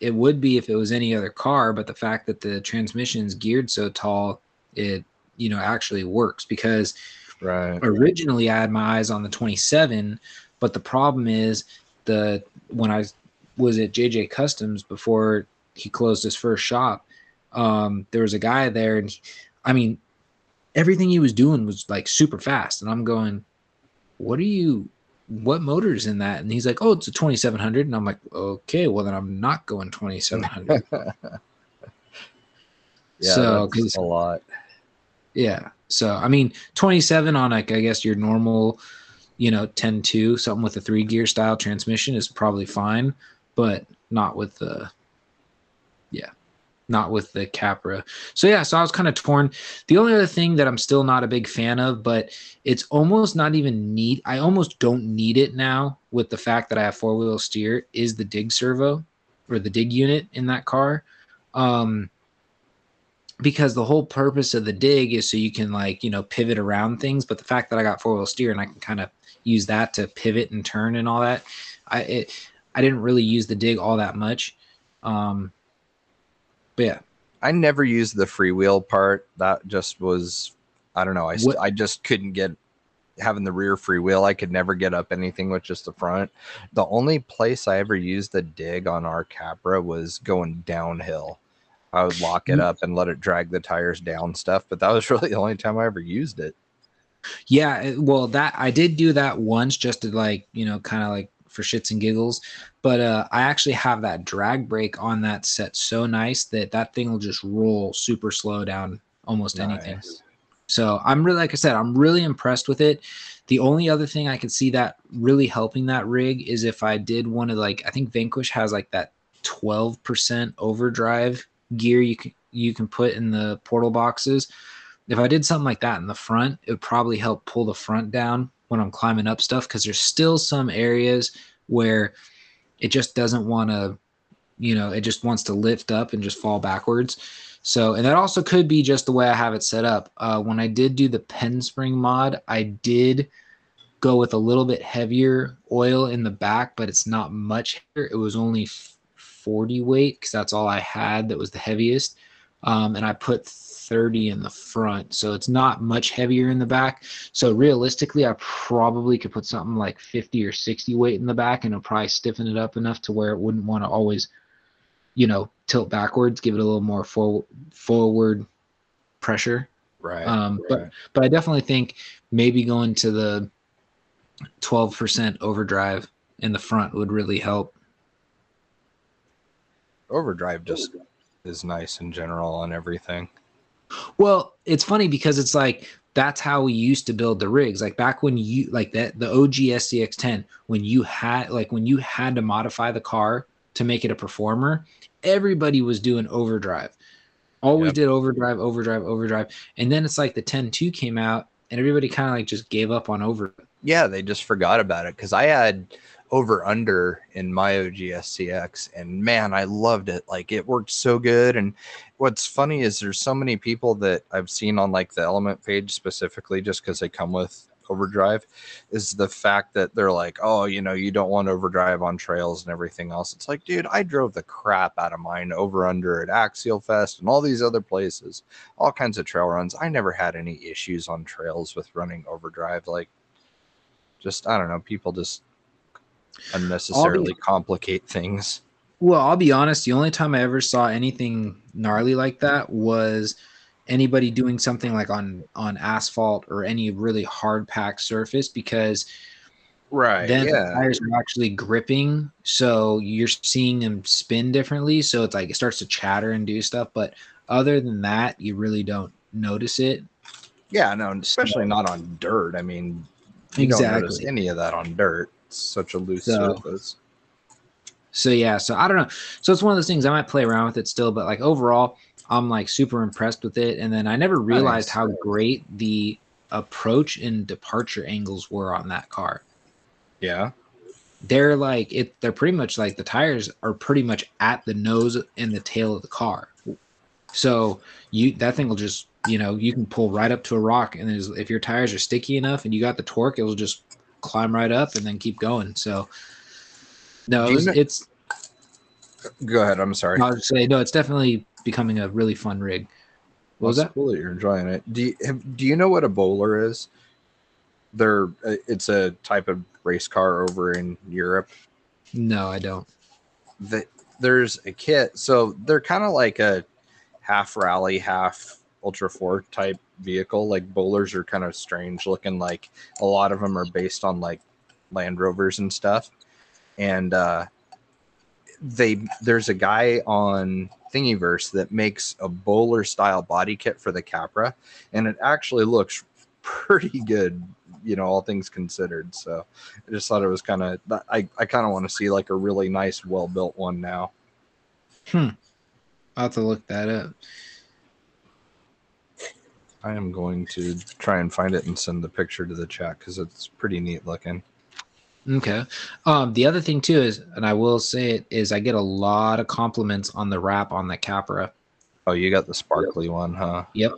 it would be if it was any other car, but the fact that the transmission's geared so tall, it you know actually works. Because right, originally I had my eyes on the 27, but the problem is the when I was at JJ Customs before he closed his first shop, um, there was a guy there, and he, I mean, everything he was doing was like super fast, and I'm going, "What are you? What motor's in that?" And he's like, "Oh, it's a 2700," and I'm like, "Okay, well then I'm not going 2700." (laughs) yeah, So, 'cause- a lot. Yeah. So I mean, 27 on like I guess your normal, you know, 10-2, something with a three gear style transmission is probably fine, but not with the yeah, not with the Capra. So yeah, so I was kind of torn. The only other thing that I'm still not a big fan of, but it's almost not even need I almost don't need it now with the fact that I have four wheel steer is the dig servo or the dig unit in that car. Um because the whole purpose of the dig is so you can like you know pivot around things but the fact that i got four wheel steer and i can kind of use that to pivot and turn and all that i it, i didn't really use the dig all that much um but yeah I never used the freewheel part. That just was, I don't know. I st- I just couldn't get having the rear freewheel. I could never get up anything with just the front. The only place I ever used the dig on our Capra was going downhill. I would lock it Mm. up and let it drag the tires down stuff, but that was (laughs) really the only time I ever used it. yeah well that i did do that once just to like you know kind of like for shits and giggles but uh i actually have that drag brake on that set so nice that that thing will just roll super slow down almost anything So I'm really, like I said, I'm really impressed with it. The only other thing I could see that really helping that rig is if I did one of like, I think Vanquish has like that 12% overdrive gear you can you can put in the portal boxes. If I did something like that in the front, it would probably help pull the front down when I'm climbing up stuff because there's still some areas where it just doesn't want to, you know, it just wants to lift up and just fall backwards. So, and that also could be just the way I have it set up. Uh, when I did do the pen spring mod, I did go with a little bit heavier oil in the back, but it's not much. Heavier. It was only 40 weight because that's all I had that was the heaviest. Um, and I put 30 in the front. So it's not much heavier in the back. So realistically, I probably could put something like 50 or 60 weight in the back and it'll probably stiffen it up enough to where it wouldn't want to always you know tilt backwards give it a little more forward forward pressure Right. um but but i definitely think maybe going to the 12% overdrive in the front would really help overdrive just is nice in general on everything. Well it's funny because it's like that's how we used to build the rigs. Like back when you like that the OG SCX10, when you had like when you had to modify the car to make it a performer, everybody was doing overdrive. Always Yep. did overdrive, overdrive, overdrive. And then it's like the 10.2 came out and everybody kind of like just gave up on overdrive. Yeah, they just forgot about it because I had over under in my OG SCX, and man, I loved it. Like it worked so good. And what's funny is there's so many people that I've seen on like the Element page specifically, just because they come with overdrive, is the fact that they're like, oh, you know, you don't want overdrive on trails and everything else. It's like, dude, I drove the crap out of mine over under at Axial Fest and all these other places, all kinds of trail runs. I never had any issues on trails with running overdrive. Like, just I don't know, people just unnecessarily complicate things. Well, I'll be honest, the only time I ever saw anything gnarly like that was anybody doing something like on on asphalt or any really hard packed surface because Right. then the tires are actually gripping so you're seeing them spin differently so it's like it starts to chatter and do stuff but other than that you really don't notice it Yeah, no, especially not on dirt. I mean, you don't notice any of that on dirt. It's such a loose So- surface. so yeah so i don't know so it's one of those things i might play around with it still but like overall i'm like super impressed with it and then i never realized how great the approach and departure angles were on that car Yeah. they're like it they're pretty much like the tires are pretty much at the nose and the tail of the car so you that thing will just you know you can pull right up to a rock and if your tires are sticky enough and you got the torque it'll just climb right up and then keep going so no it was, know- it's Go ahead. I'm sorry. i would say no it's definitely becoming a really fun rig what was that Cool that you're enjoying it. Do you, have, do you know what a bowler is? They're uh, it's a type of race car over in Europe. no i don't that there's a kit so they're kind of like a half rally half ultra four type vehicle like bowlers are kind of strange looking like a lot of them are based on like land rovers and stuff. And uh they there's a guy on thingiverse that makes a bowler style body kit for the capra and it actually looks pretty good you know all things considered. So I just thought it was kind of I I kind of want to see like a really nice, well built one now. i'll have to look that up I am going to try and find it and send the picture to the chat because it's pretty neat looking. Okay. Um, the other thing too is, and I will say it is, I get a lot of compliments on the wrap on the Capra. Oh, you got the sparkly one, huh? Yep.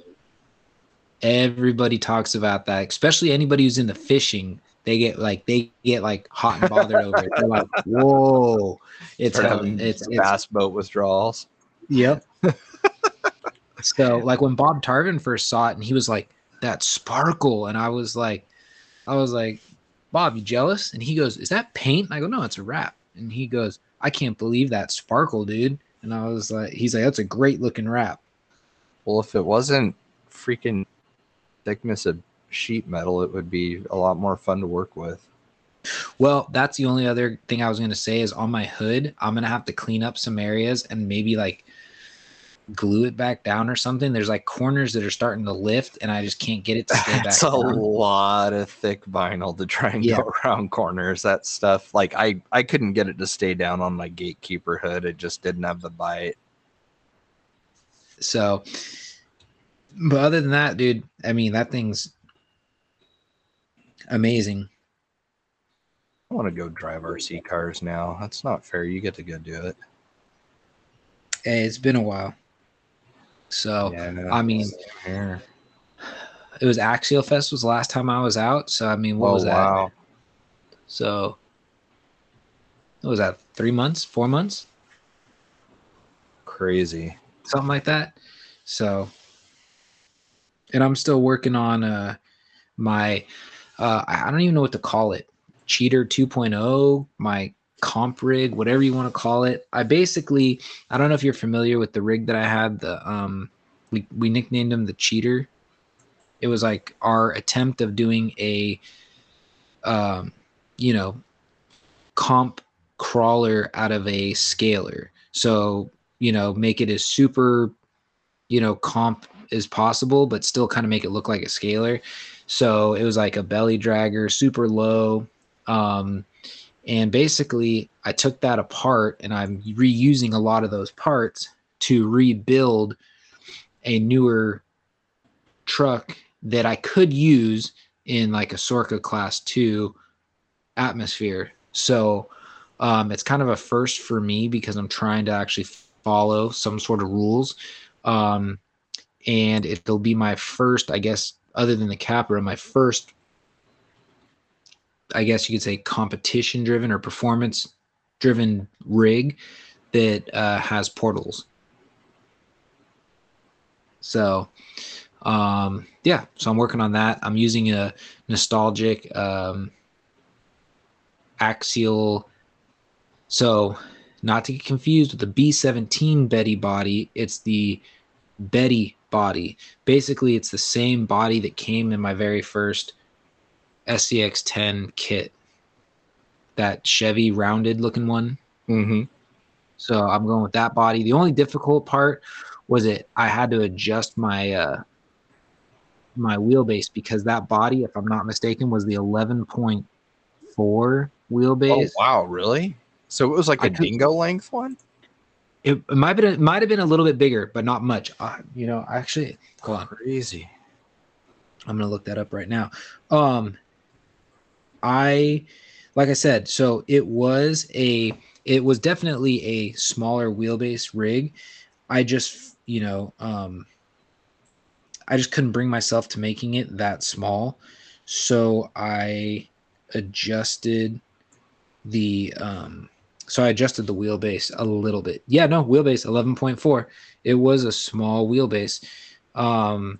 Everybody talks about that, especially anybody who's into fishing. They get like they get like hot and bothered over it. They're like, "Whoa, it's having it's, it's bass boat withdrawals. Yep. (laughs) so like when Bob Tarvin first saw it and he was like, that sparkle. And I was like, I was like, Bob, you jealous? And he goes, Is that paint? And I go, No, it's a wrap. And he goes, I can't believe that sparkle, dude. And I was like, he's like, That's a great looking wrap. Well, if it wasn't freaking thickness of sheet metal, it would be a lot more fun to work with. Well, that's the only other thing I was gonna say is on my hood, I'm gonna have to clean up some areas and maybe like glue it back down or something. There's like corners that are starting to lift and I just can't get it to stay (laughs) back That's a down. lot of thick vinyl to try and Yeah. go (laughs) around corners. That stuff, like I, I couldn't get it to stay down on my gatekeeper hood. It just didn't have the bite. So, but other than that, dude, I mean, that thing's amazing. I want to go drive RC cars now. That's not fair. You get to go do it. Hey, it's been a while. So, Yeah, I mean, it was Axial Fest was the last time I was out. So, I mean, what Oh, was that? wow. So, what was that? Three months? Four months? Crazy. Something like that. So, and I'm still working on uh my uh I don't even know what to call it. Cheater 2.0, my comp rig, whatever you want to call it. I basically I don't know if you're familiar with the rig that I had, the um we we nicknamed him the cheater. It was like our attempt of doing a um you know comp crawler out of a scaler. So, you know, make it as super, you know, comp as possible, but still kind of make it look like a scaler. So it was like a belly dragger, super low. Um, and basically, I took that apart and I'm reusing a lot of those parts to rebuild a newer truck that I could use in like a Sorca class two atmosphere. So um, it's kind of a first for me because I'm trying to actually follow some sort of rules. Um, and it'll be my first, I guess, other than the Capra, my first, I guess you could say, competition driven or performance driven rig that uh, has portals. So, um, yeah, so I'm working on that. I'm using a nostalgic um, axial. So, not to get confused with the B17 Betty body, it's the Betty body. Basically, it's the same body that came in my very first SCX 10 kit. That Chevy rounded looking one. Mm-hmm. So I'm going with that body. The only difficult part was it I had to adjust my uh my wheelbase because that body, if I'm not mistaken, was the 11.4 wheelbase. Oh wow, really? So it was like a could- dingo length one? It, it might have been might have been a little bit bigger, but not much. Uh, you know, actually, hold on. Crazy. I'm gonna look that up right now. Um, I, like I said, so it was a, it was definitely a smaller wheelbase rig. I just, you know, um, I just couldn't bring myself to making it that small, so I adjusted the, um, so I adjusted the wheelbase a little bit. Yeah, no, wheelbase 11.4. It was a small wheelbase. Um,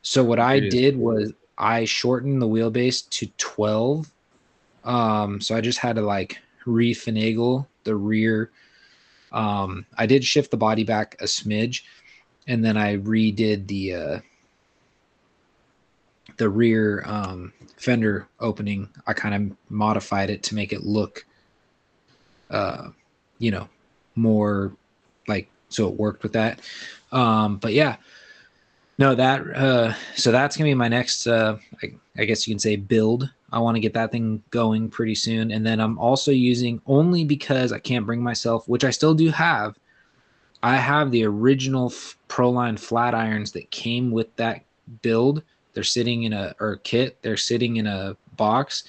so what I did was I shortened the wheelbase to 12. Um, so I just had to like refinagle the rear. Um, I did shift the body back a smidge, and then I redid the uh, the rear um, fender opening. I kind of modified it to make it look, uh, you know, more like so it worked with that. Um, but yeah, no, that uh, so that's gonna be my next. Uh, I, I guess you can say build. I want to get that thing going pretty soon, and then I'm also using only because I can't bring myself, which I still do have. I have the original f- Proline flat irons that came with that build. They're sitting in a or kit. They're sitting in a box,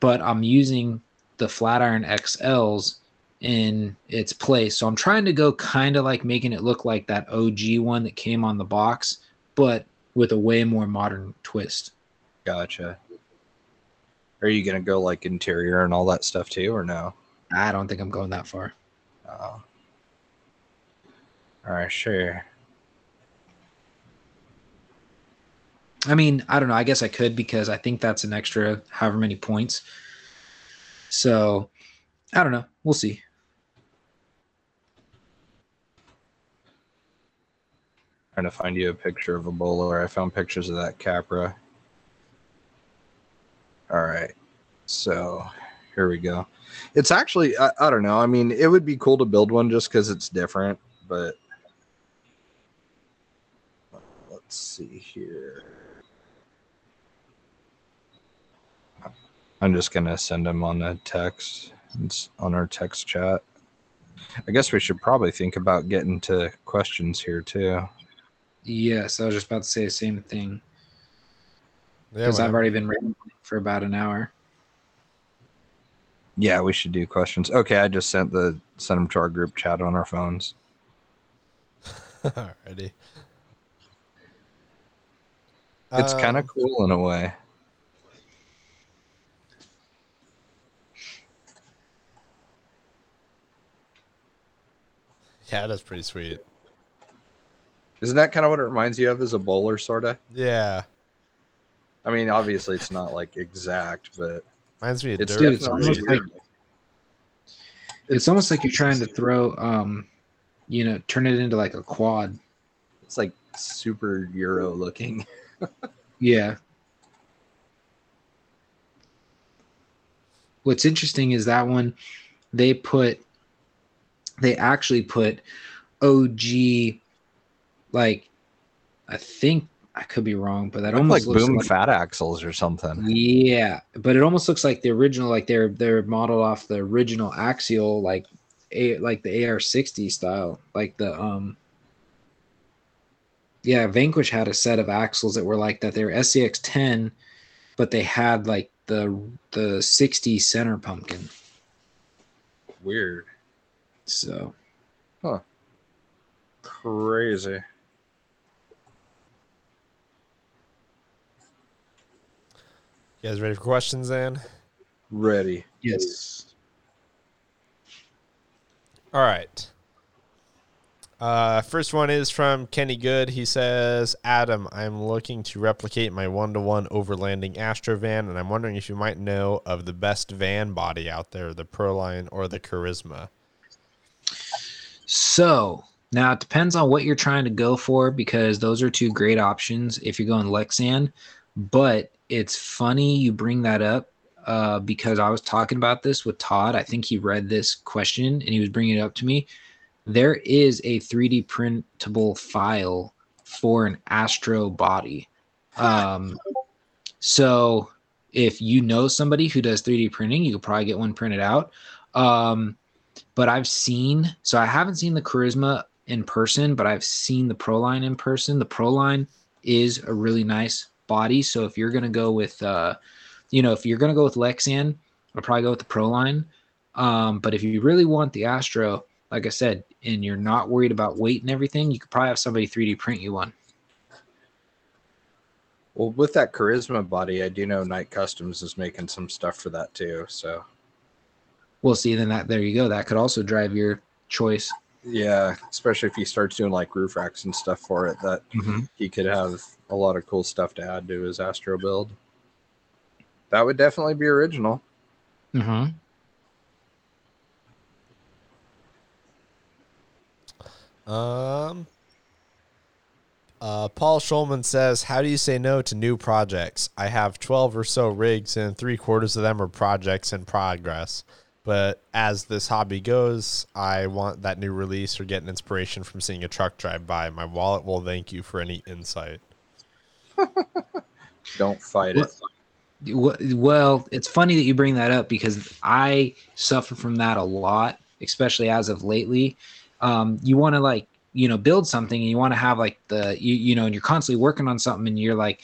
but I'm using the flat iron XLs in its place. So I'm trying to go kind of like making it look like that OG one that came on the box, but with a way more modern twist. Gotcha. Are you gonna go like interior and all that stuff too, or no? I don't think I'm going that far. Oh. All right, sure. I mean, I don't know. I guess I could because I think that's an extra however many points. So I don't know. We'll see. Trying to find you a picture of a bowler. I found pictures of that Capra. All right. So here we go. It's actually, I, I don't know. I mean, it would be cool to build one just because it's different, but let's see here. I'm just going to send them on a text. It's on our text chat. I guess we should probably think about getting to questions here too. Yes, I was just about to say the same thing Yeah, because I've already been waiting for about an hour. Yeah, we should do questions. Okay, I just sent the sent them to our group chat on our phones. (laughs) Alrighty. It's Uh, kind of cool in a way. yeah, that's pretty sweet. Isn't that kind of what it reminds you of as a bowler, sort of? Yeah, I mean, obviously it's not like exact, but reminds me of it's dirt. Dude, it's almost like it's almost like you're trying to throw, um, you know, turn it into like a quad. it's like super Euro looking. (laughs) Yeah. What's interesting is that one they put they actually put OG like I think I could be wrong, but that almost like looks boom like fat axles or something. yeah, but it almost looks like the original, like they're they're modeled off the original axial, like a like the AR60 style, like the um. Yeah, Vanquish had a set of axles that were like that. They were SCX 10, but they had like the the 60 center pumpkin. Weird. So Huh. Crazy. You guys ready for questions, then? Ready. yes, All right. Uh, first one is from Kenny Good. He says, Adam, I'm looking to replicate my one to one overlanding Astro van, and I'm wondering if you might know of the best van body out there, the Proline or the Charisma. So now it depends on what you're trying to go for because those are two great options if you're going Lexan. But it's funny you bring that up uh, because I was talking about this with Todd. I think he read this question and he was bringing it up to me. There is a 3D printable file for an Astro body. Um, so if you know somebody who does 3D printing, you could probably get one printed out. Um, but I've seen so I haven't seen the Charisma in person, but I've seen the Proline in person. The Proline is a really nice body. So if you're gonna go with uh you know, if you're gonna go with Lexan, I'll probably go with the Proline. Um, but if you really want the Astro, like I said, and you're not worried about weight and everything, you could probably have somebody 3D print you one. Well, with that charisma body, I do know Night Customs is making some stuff for that too. So We'll see. Then that there you go. That could also drive your choice. Yeah, especially if he starts doing like roof racks and stuff for it, that he could have a lot of cool stuff to add to his Astro build. That would definitely be original. Mm-hmm. Um, uh, Paul Schulman says, How do you say no to new projects? I have 12 or so rigs, and three quarters of them are projects in progress. But as this hobby goes, I want that new release or get an inspiration from seeing a truck drive by. My wallet will thank you for any insight. (laughs) Don't fight it. Well, it's funny that you bring that up because I suffer from that a lot, especially as of lately. Um, you want to like, you know, build something and you want to have like the, you, you know, and you're constantly working on something and you're like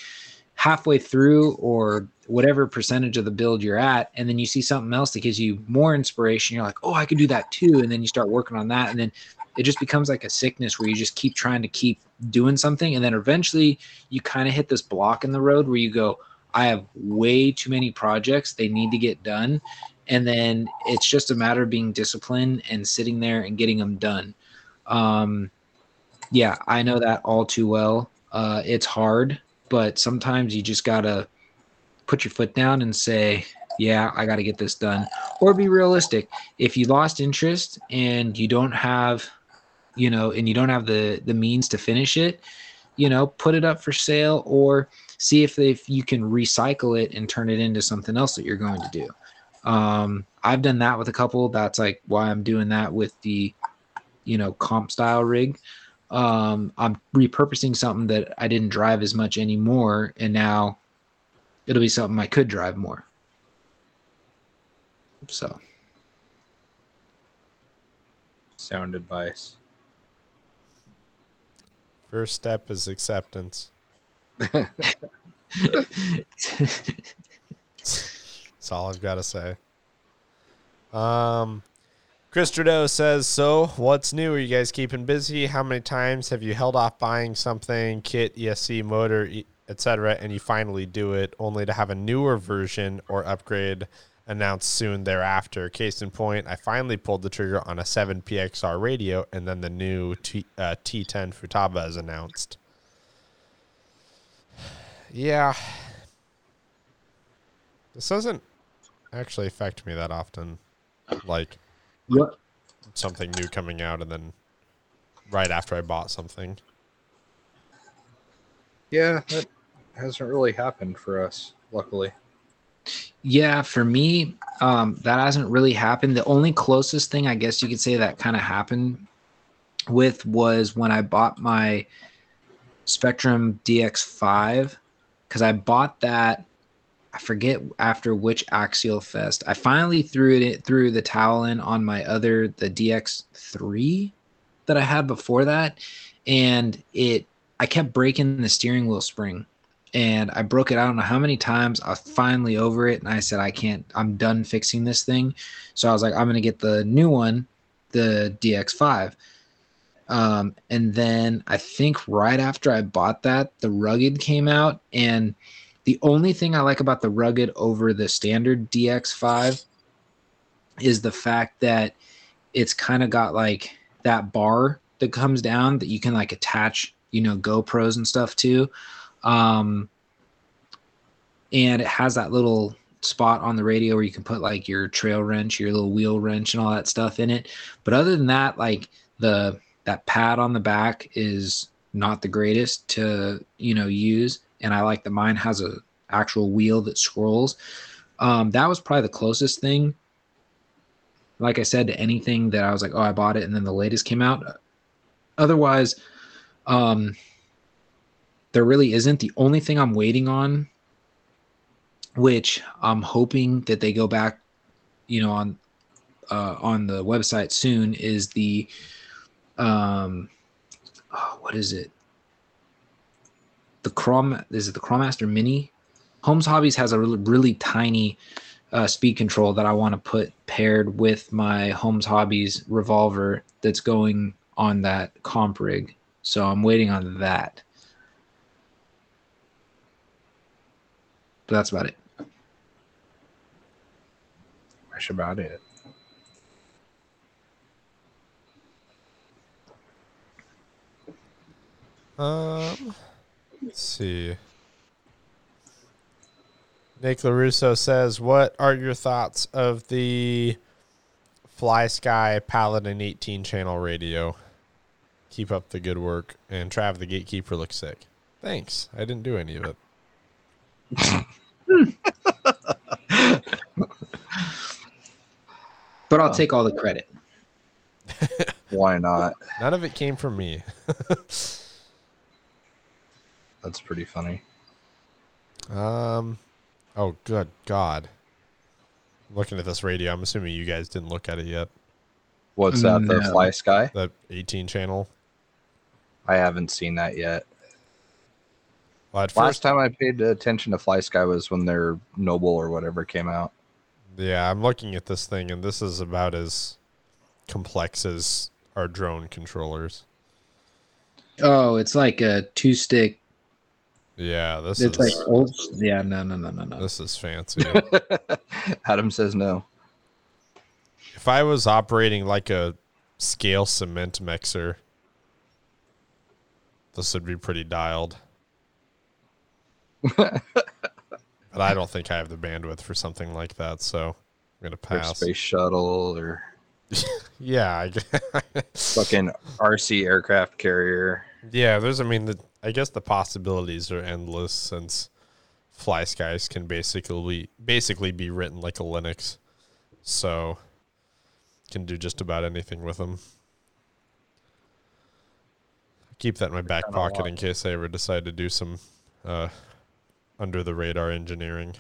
halfway through or whatever percentage of the build you're at. And then you see something else that gives you more inspiration. You're like, oh, I could do that too. And then you start working on that. And then it just becomes like a sickness where you just keep trying to keep doing something. And then eventually you kind of hit this block in the road where you go, I have way too many projects. They need to get done. And then it's just a matter of being disciplined and sitting there and getting them done. Um, yeah, I know that all too well. Uh, it's hard, but sometimes you just got to put your foot down and say, yeah, I got to get this done. Or be realistic. If you lost interest and you don't have, you know, and you don't have the the means to finish it, you know, put it up for sale or see if if you can recycle it and turn it into something else that you're going to do. Um, I've done that with a couple. That's like why I'm doing that with the, you know, comp style rig. Um, I'm repurposing something that I didn't drive as much anymore, and now it'll be something I could drive more. So Sound advice. First step is acceptance. (laughs) That's all I've got to say. Um, Chris Trudeau says, "So, what's new? Are you guys keeping busy? How many times have you held off buying something, kit, ESC, motor, e- etc., and you finally do it, only to have a newer version or upgrade announced soon thereafter? Case in point, I finally pulled the trigger on a 7PXR radio, and then the new T, uh, T10 Futaba is announced." Yeah, this doesn't actually affect me that often. Like what something new coming out and then right after I bought something. Yeah, that hasn't really happened for us, luckily. Yeah, for me, um, that hasn't really happened. The only closest thing I guess you could say that kind of happened with was when I bought my Spektrum DX5 because I bought that. I forget after which Axial Fest. I finally threw it threw the towel in on my other the DX3 that I had before that, and it I kept breaking the steering wheel spring, and I broke it. I don't know how many times. I was finally over it, and I said I can't. I'm done fixing this thing. So I was like, I'm gonna get the new one, the DX5 um, and then I think right after I bought that, the rugged came out. And the only thing I like about the rugged over the standard DX5 is the fact that it's kind of got like that bar that comes down that you can like attach, you know, GoPros and stuff to. Um, and it has that little spot on the radio where you can put like your trail wrench, your little wheel wrench, and all that stuff in it. But other than that, like the that pad on the back is not the greatest to you know use. And i like that mine has a actual wheel that scrolls. Um, that was probably the closest thing like i said to anything that i was like oh i bought it and then the latest came out. Otherwise um, there really isn't the only thing i'm waiting on which i'm hoping that they go back you know on uh, on the website soon is the um oh, what is it the chrome is it the Crawlmaster mini Holmes Hobbies has a really, really tiny uh, speed control that I want to put paired with my Holmes Hobbies revolver that's going on that comp rig. So I'm waiting on that. That's about it. That's about it. Um, let's see. Nick LaRusso says, What are your thoughts of the FlySky Paladin 18 channel radio? Keep up the good work. And Trav the Gatekeeper looks sick. Thanks. I didn't do any of it. (laughs) But I'll take all the credit. (laughs) Why not? None of it came from me. (laughs) That's pretty funny. um, oh, good God. Looking at this radio, I'm assuming you guys didn't look at it yet. What's that? The No. FlySky? The 18 channel. I haven't seen that yet. Well, at Last first, time I paid attention to FlySky was when their Noble or whatever came out. Yeah, I'm looking at this thing, and this is about as complex as our drone controllers. Oh, it's like a two stick. Yeah, this It's is like old. Yeah, no, no, no, no, no. this is fancy. (laughs) Adam says no. if I was operating like a scale cement mixer, this would be pretty dialed. (laughs) but I don't think I have the bandwidth for something like that, so I'm gonna Or pass. space shuttle or (laughs) Yeah, (laughs) fucking RC aircraft carrier. yeah. There's, I mean, the, I guess the possibilities are endless since Fly Skies can basically basically be written like a Linux, so can do just about anything with them. Keep that in my back pocket in case I ever decide to do some uh, under the radar engineering.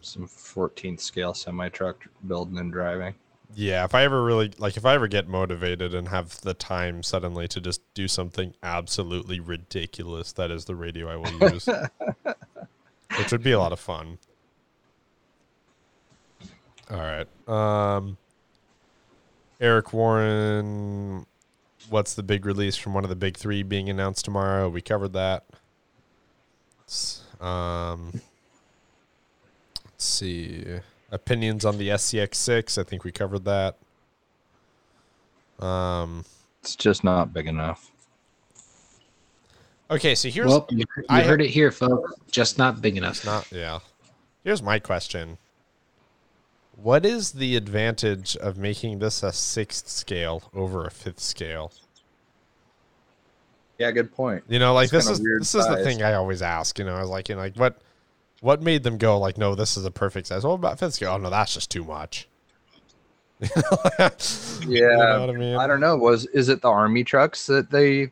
Some 14th scale semi truck building and driving. Yeah, if I ever really like if I ever get motivated and have the time suddenly to just do something absolutely ridiculous, that is the radio I will use. (laughs) Which would be a lot of fun. All right. Um Eric Warren what's the big release from one of the big 3 being announced tomorrow? We covered that. S- Um Let's see opinions on the SCX6. I think we covered that. Um, It's just not big enough. okay, so here's well, you, you I- heard it here, folks. Just not big enough. it's not yeah. Here's my question. What is the advantage of making this a sixth scale over a fifth scale? Yeah, good point. You know, like It's this is this is the thing I always ask. You know, I was like, you know, like what what made them go like, no, this is a perfect size. What about scale. Oh no, that's just too much. Yeah, (laughs) you know (laughs) I mean. I don't know. Was is it the army trucks that they,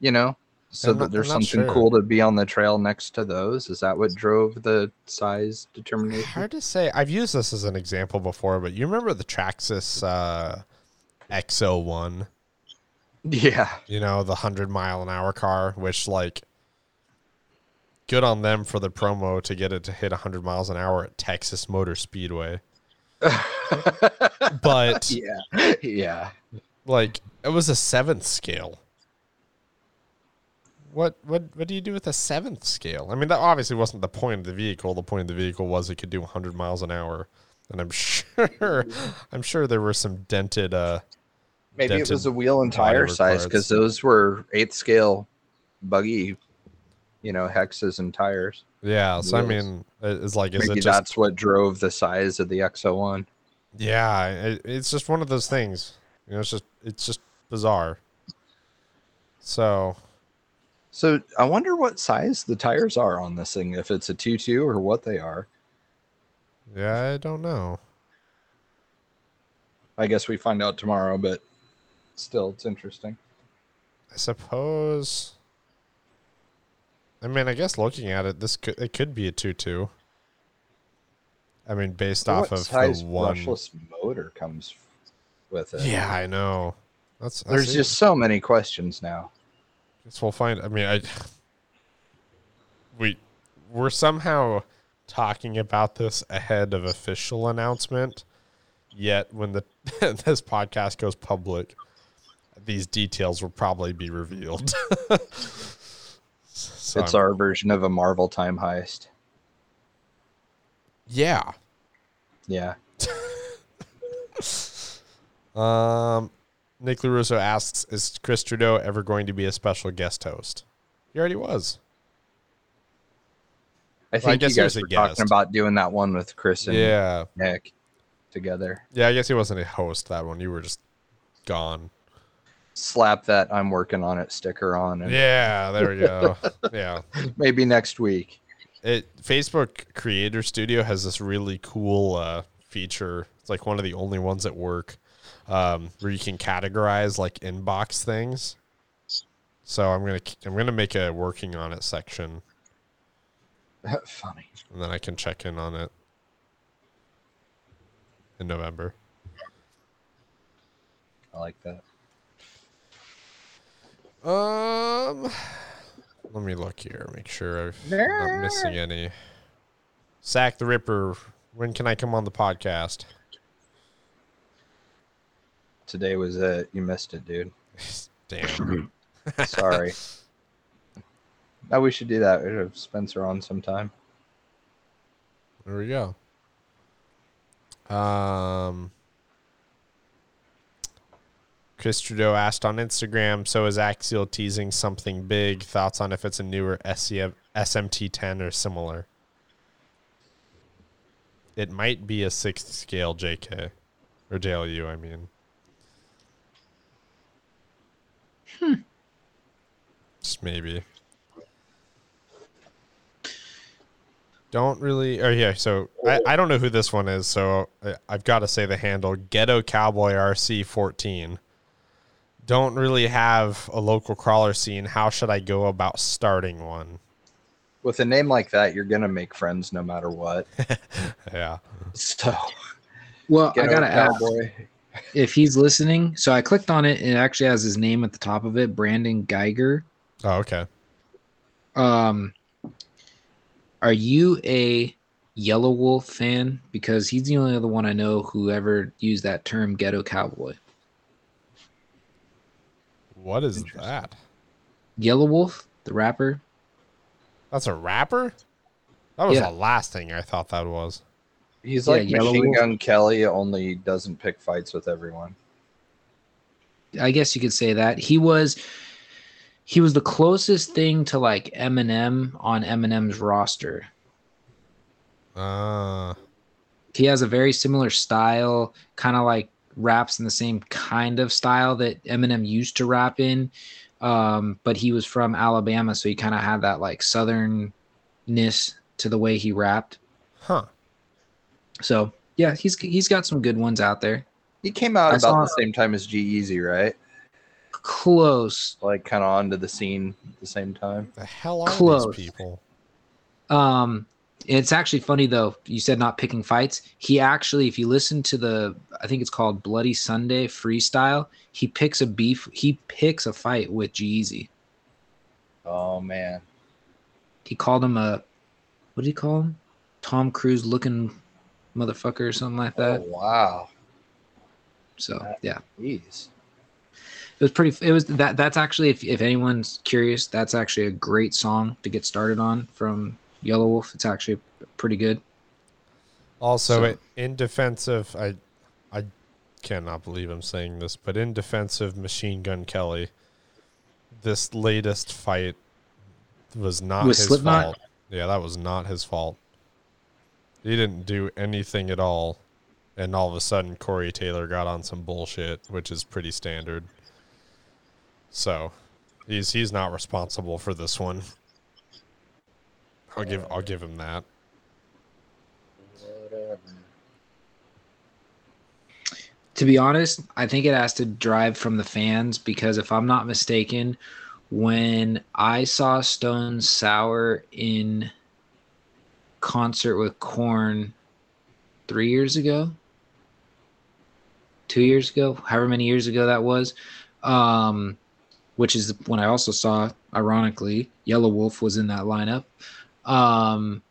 you know, So I'm that not- there's something sure. cool to be on the trail next to those. Is that what drove the size determination? Hard to say. I've used this as an example before, but you remember the Traxxas uh, XO1? Yeah. You know, the 100 mile an hour car, which, like, good on them for the promo to get it to hit 100 miles an hour at Texas Motor Speedway. (laughs) But, yeah. Yeah. like, it was a seventh scale. What what what do you do with a seventh scale? I mean, that obviously wasn't the point of the vehicle. The point of the vehicle was it could do 100 miles an hour, and I'm (laughs) sure I'm sure there were some dented. uh Maybe it was a wheel and tire size because those were eighth scale buggy, you know, hexes and tires. Yeah, so I mean, it's like is Maybe it just that's what drove the size of the XO1. yeah? It, it's just one of those things. You know, it's just it's just bizarre. So So I wonder what size the tires are on this thing, if it's a two two or what they are. yeah, I don't know. I guess we find out tomorrow, but still, it's interesting. I suppose. I mean, I guess looking at it, this could it could be a two-two. I mean, based off what of the one. brushless motor comes with it? Yeah, I know. That's, that's There's it. just so many questions now. Guess we'll find. I mean, I we we're somehow talking about this ahead of official announcement. Yet, when the (laughs) this podcast goes public, these details will probably be revealed. (laughs) so it's I'm- our version of a Marvel time heist. yeah. Yeah. (laughs) Um, Nick Larusso asks, "Is Chris Trudeau ever going to be a special guest host?" He already was. I I think guess you guys were talking about doing that one with Chris and Yeah, Nick together. yeah. I guess he wasn't a host that one. You were just gone. Slap that I'm working on it sticker on and Yeah, there we go. (laughs) yeah. maybe next week. It Facebook Creator Studio has this really cool uh, feature. It's like one of the only ones at work um, where you can categorize like inbox things. So I'm gonna I'm gonna make a working on it section, (laughs) Funny. and then I can check in on it in November. I like that. Um, let me look here, make sure I'm not missing any. Sack the Ripper. When can I come on the podcast? Today was it. You missed it, dude. (laughs) Damn. (laughs) Sorry. now we should do that. We should have Spencer on sometime. There we go. Um, Chris Trudeau asked on Instagram, so is Axial teasing something big? Thoughts on if it's a newer SMT10 or similar? It might be a sixth scale JK or JLU, I mean. Hmm. Just maybe. Don't really. Oh yeah. So I, I don't know who this one is. So I, I've got to say the handle Ghetto Cowboy RC fourteen. Don't really have a local crawler scene. How should I go about starting one? With a name like that, you're gonna make friends no matter what. (laughs) Yeah. So Well, I gotta a ask cowboy. if he's listening. So I clicked on it, and it actually has his name at the top of it, Brandon Geiger. Oh okay. Um, are you a Yelawolf fan? Because he's the only other one I know who ever used that term, ghetto cowboy. What is that? Yelawolf, the rapper. That's a rapper. That was Yeah. the last thing I thought that was. He's Yeah, like Yellow Machine Wolf. Gun Kelly, only doesn't pick fights with everyone. I guess you could say that he was. He was the closest thing to like Eminem on Eminem's roster. Uh he has a very similar style, kind of like raps in the same kind of style that Eminem used to rap in. Um, but he was from Alabama, so he kind of had that like southernness to the way he rapped. huh. So yeah, he's he's got some good ones out there. He came out I about saw- the same time as G-Eazy, right? close. Like kind of onto the scene at the same time. The hell are Close. these people? Um, it's actually funny though. You said not picking fights. He actually, if you listen to the, I think it's called Bloody Sunday freestyle. He picks a beef. He picks a fight with G-Eazy. Oh man. He called him a, what did he call him? Tom Cruise looking motherfucker or something like that. Oh wow. So yeah, Jeez. it was pretty. It was that. That's actually, if if anyone's curious, that's actually a great song to get started on from Yelawolf. It's actually pretty good. Also, So- it, in defense of I, I cannot believe I'm saying this, but in defense of Machine Gun Kelly, this latest fight was not his Slipknot? fault. Yeah, that was not his fault. He didn't do anything at all, and all of a sudden Corey Taylor got on some bullshit, which is pretty standard. So, he's he's not responsible for this one. I'll give I'll give him that. Whatever. To be honest, I think it has to drive from the fans because if I'm not mistaken, when I saw Stone Sour in concert with Korn three years ago, two years ago, however many years ago that was, um, which is when I also saw, ironically, Yelawolf was in that lineup. Um,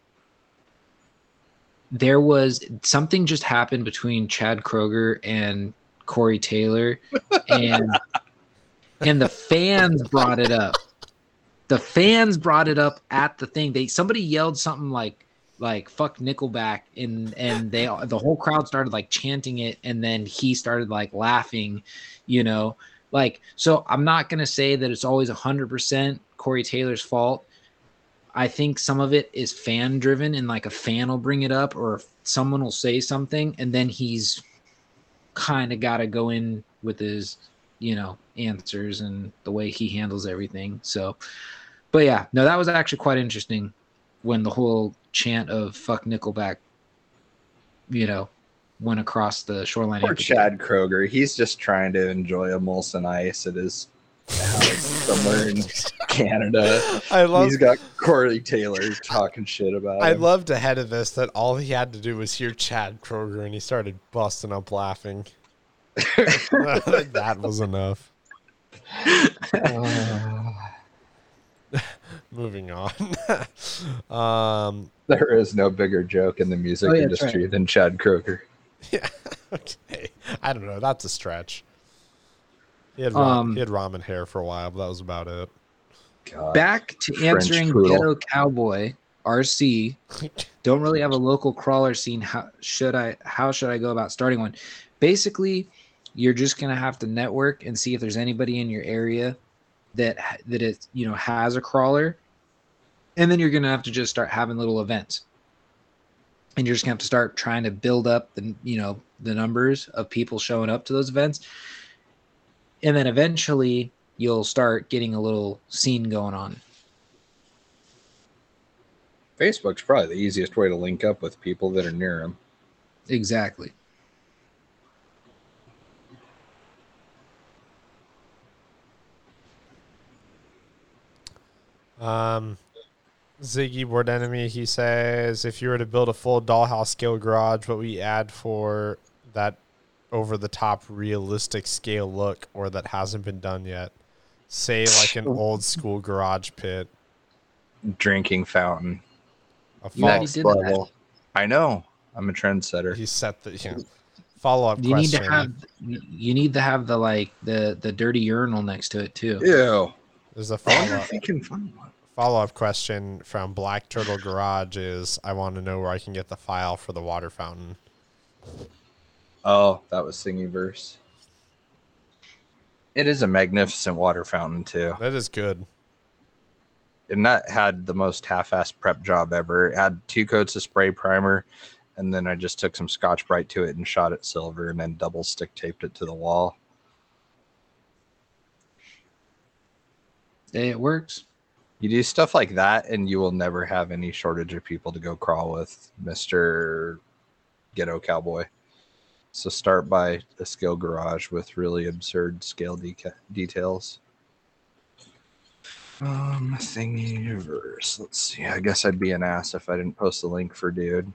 there was something just happened between Chad Kroeger and Corey Taylor, and and the fans brought it up. The fans brought it up at the thing. They somebody yelled something like like fuck Nickelback, and and they the whole crowd started like chanting it, and then he started like laughing, you know, like so. I'm not gonna say that it's always hundred percent Corey Taylor's fault. I think some of it is fan driven and like a fan will bring it up or someone will say something and then he's kind of got to go in with his, you know, answers and the way he handles everything. So, but yeah, no, that was actually quite interesting when the whole chant of fuck Nickelback, you know, went across the shoreline. Poor amphitheater. Chad Kroeger. He's just trying to enjoy a Molson Ice at his house somewhere in (laughs) Canada. I love He's got Corey Taylor talking shit about I him. loved ahead of this that all he had to do was hear Chad Kroeger and he started busting up laughing. (laughs) that was enough. (sighs) Moving on. (laughs) um, there is no bigger joke in the music Oh, yeah, that's industry than Chad Kroeger. yeah, okay. I don't know. That's a stretch. He had, ra- Um, he had ramen hair for a while, but that was about it. God. Back to French answering poodle. Ghetto Cowboy, RC. (laughs) don't really have a local crawler scene how should i how should i go about starting one basically you're just going to have to network and see if there's anybody in your area that that it you know has a crawler and then you're going to have to just start having little events and you're just going to have to start trying to build up the you know the numbers of people showing up to those events and then eventually you'll start getting a little scene going on Facebook's probably the easiest way to link up with people that are near him. exactly Um, Ziggy Board Enemy, he says, if you were to build a full dollhouse scale garage, what we add for that over the top realistic scale look or that hasn't been done yet? Say like an old school garage pit. Drinking fountain. A You did that. level. I know. I'm a trendsetter. he set the you know, follow up you need question. to have you need to have the like the the dirty urinal next to it too Ew. There's a I follow up. if he can find one. follow up question from Black Turtle Garage is I want to know where I can get the file for the water fountain. Oh, that was Thingiverse. It is a magnificent water fountain too. That is good. and that had the most half-assed prep job ever. It had two coats of spray primer, and then I just took some Scotch Brite to it and shot it silver, and then double stick taped it to the wall. it works You do stuff like that, and you will never have any shortage of people to go crawl with, Mister Ghetto Cowboy. So start by a scale garage with really absurd scale deca- details. Um, Thingiverse. Let's see. I guess I'd be an ass if I didn't post the link for dude.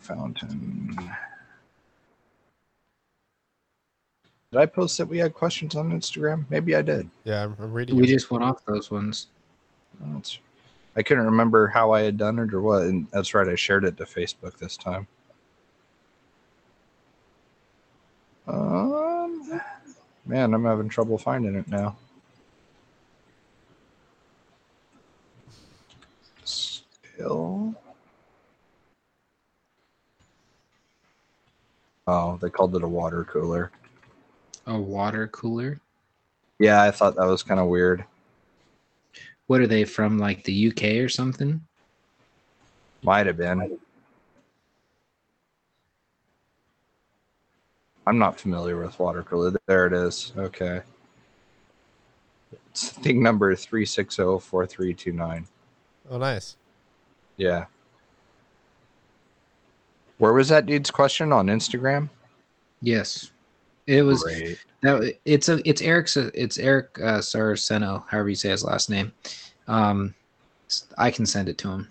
Fountain. Did I post that we had questions on Instagram? Maybe I did. Yeah, I'm, I'm reading. We it. just went off those ones. That's, I couldn't remember how I had done it or what. And that's right, I shared it to Facebook this time. Um, man, I'm having trouble finding it now. Still. Oh, they called it a water cooler. A water cooler. Yeah, I thought that was kind of weird. What are they from? Like the UK or something? Might have been. I'm not familiar with watercolor. There it is. Okay. It's thing number 3604329. Oh, nice. Yeah. Where was that dude's question on Instagram? Yes, it was. Great. It's a it's Eric's it's Eric uh, Saraceno, however you say his last name. Um, I can send it to him.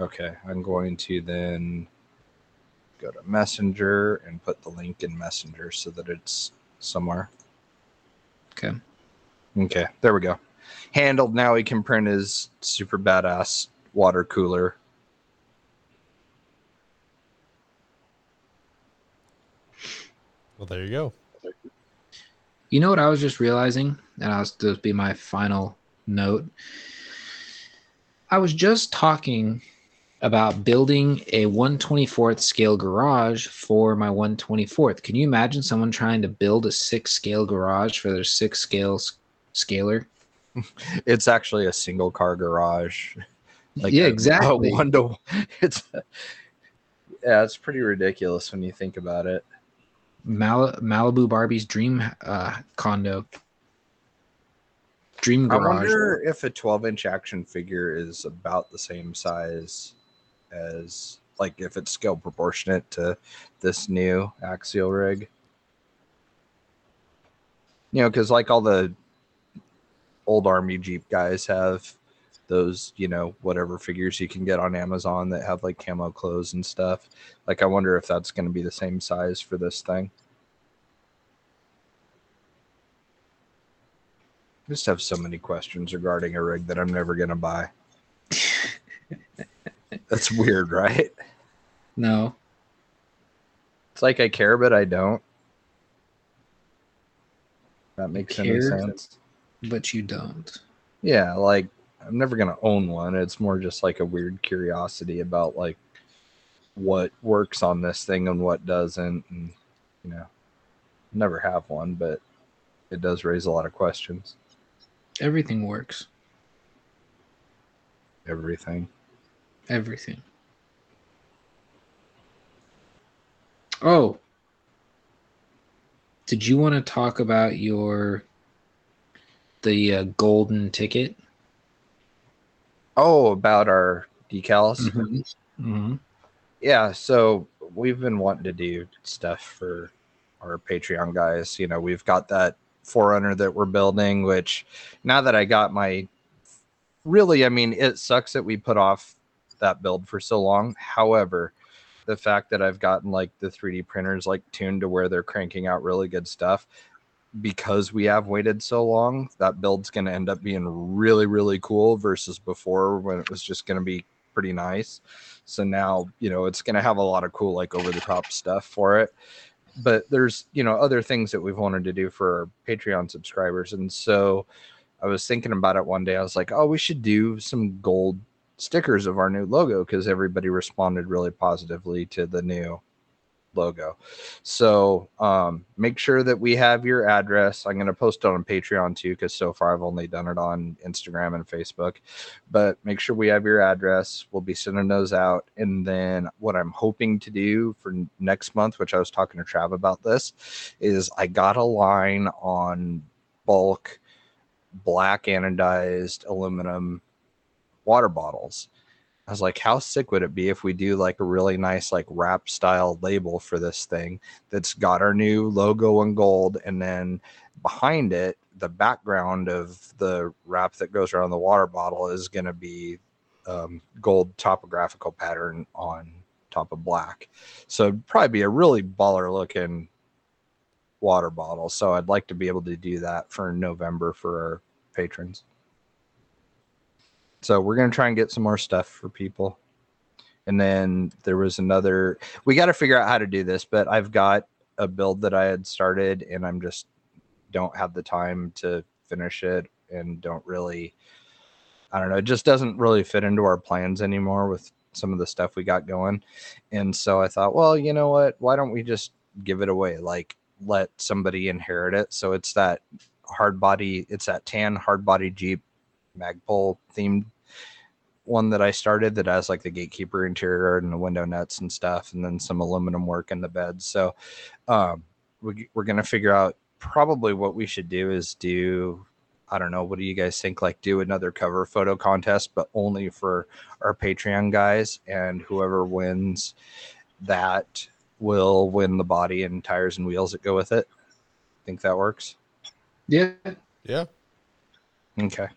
Okay, I'm going to then go to Messenger and put the link in Messenger so that it's somewhere. Okay. Okay, there we go. Handled. Now he can print his super badass water cooler. Well, there you go. You know what I was just realizing, and I'll just be my final note. I was just talking about building a 124th scale garage for my 124th. Can you imagine someone trying to build a six scale garage for their six scale scaler? (laughs) It's actually a single car garage. yeah, a- exactly. A one to (laughs) it's yeah, it's pretty ridiculous when you think about it. Mal- Malibu Barbie's dream uh, condo. Dream garage. I wonder if a 12 inch action figure is about the same size as like if it's scale proportionate to this new axial rig. You know, because like all the old army Jeep guys have those, you know, whatever figures you can get on Amazon that have like camo clothes and stuff. Like, I wonder if that's going to be the same size for this thing. I just have so many questions regarding a rig that I'm never going to buy. (laughs) That's weird, right? no. It's like I care, but I don't. That makes any care? sense. But you don't. Yeah, like I'm never gonna own one. It's more just like a weird curiosity about like what works on this thing and what doesn't, and you know, never have one, but it does raise a lot of questions. Everything works. Everything. Everything. Oh. Did you want to talk about your the uh, golden ticket? Oh, about our decals. Mm-hmm. yeah so we've been wanting to do stuff for our patreon guys you know we've got that forerunner that we're building which now that i got my really i mean it sucks that we put off that build for so long however the fact that i've gotten like the 3d printers like tuned to where they're cranking out really good stuff because we have waited so long that build's going to end up being really really cool versus before when it was just going to be pretty nice so now, you know, it's going to have a lot of cool, like over the top stuff for it. But there's, you know, other things that we've wanted to do for our Patreon subscribers. And so I was thinking about it one day. I was like, oh, we should do some gold stickers of our new logo because everybody responded really positively to the new logo. So um, make sure that we have your address. I'm going to post it on Patreon too because so far I've only done it on Instagram and Facebook. But make sure we have your address. We'll be sending those out. And then what I'm hoping to do for next month, which I was talking to Trav about this, is I got a line on bulk black anodized aluminum water bottles. I was like, how sick would it be if we do like a really nice like wrap style label for this thing that's got our new logo in gold and then behind it the background of the wrap that goes around the water bottle is going to be um, gold topographical pattern on top of black. So it'd probably be a really baller looking water bottle. So I'd like to be able to do that for November for our patrons. So we're to try and get some more stuff for people. And then there was another, we got to figure out how to do this, but I've got a build that I had started and I'm just don't have the time to finish it and don't really, I don't know, it just doesn't really fit into our plans anymore with some of the stuff we got going. And so I thought, well, you know what? Why don't we just give it away? Like let somebody inherit it. So it's that hard body, it's that tan hard body Jeep Magpul themed one that I started that has like the gatekeeper interior and the window nuts and stuff, and then some aluminum work in the bed. So um, we, we're going to figure out probably what we should do is do I don't know. What do you guys think? Like, do another cover photo contest, but only for our Patreon guys, and whoever wins that will win the body and tires and wheels that go with it. Think that works? Yeah. Yeah. Okay.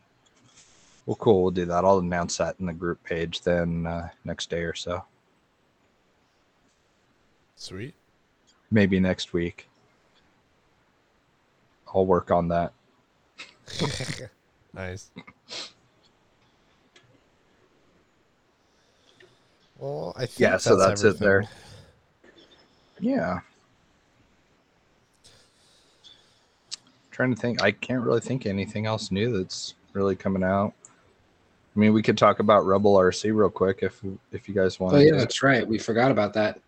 Well, cool. We'll do that. I'll announce that in the group page then uh, next day or so. Sweet. Maybe next week. I'll work on that. (laughs) nice. Well, I think Yeah, so that's it there. Yeah. Trying to think. I can't really think of anything else new that's really coming out. I mean, we could talk about Rebel RC real quick if if you guys want. Oh yeah, that's right. We forgot about that.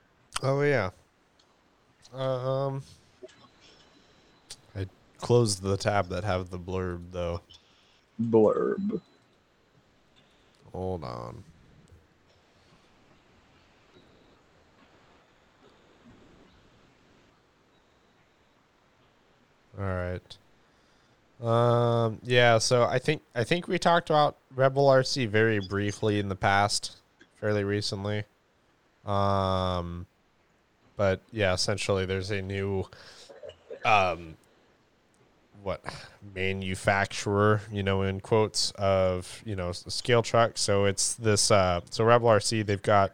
Oh yeah. Um, I closed the tab that have the blurb though. blurb. Hold on. All right. Um yeah, so I think I think we talked about Rebel RC very briefly in the past, fairly recently. Um but yeah, essentially there's a new um what manufacturer, you know, in quotes of, you know, scale truck. So it's this uh so Rebel RC they've got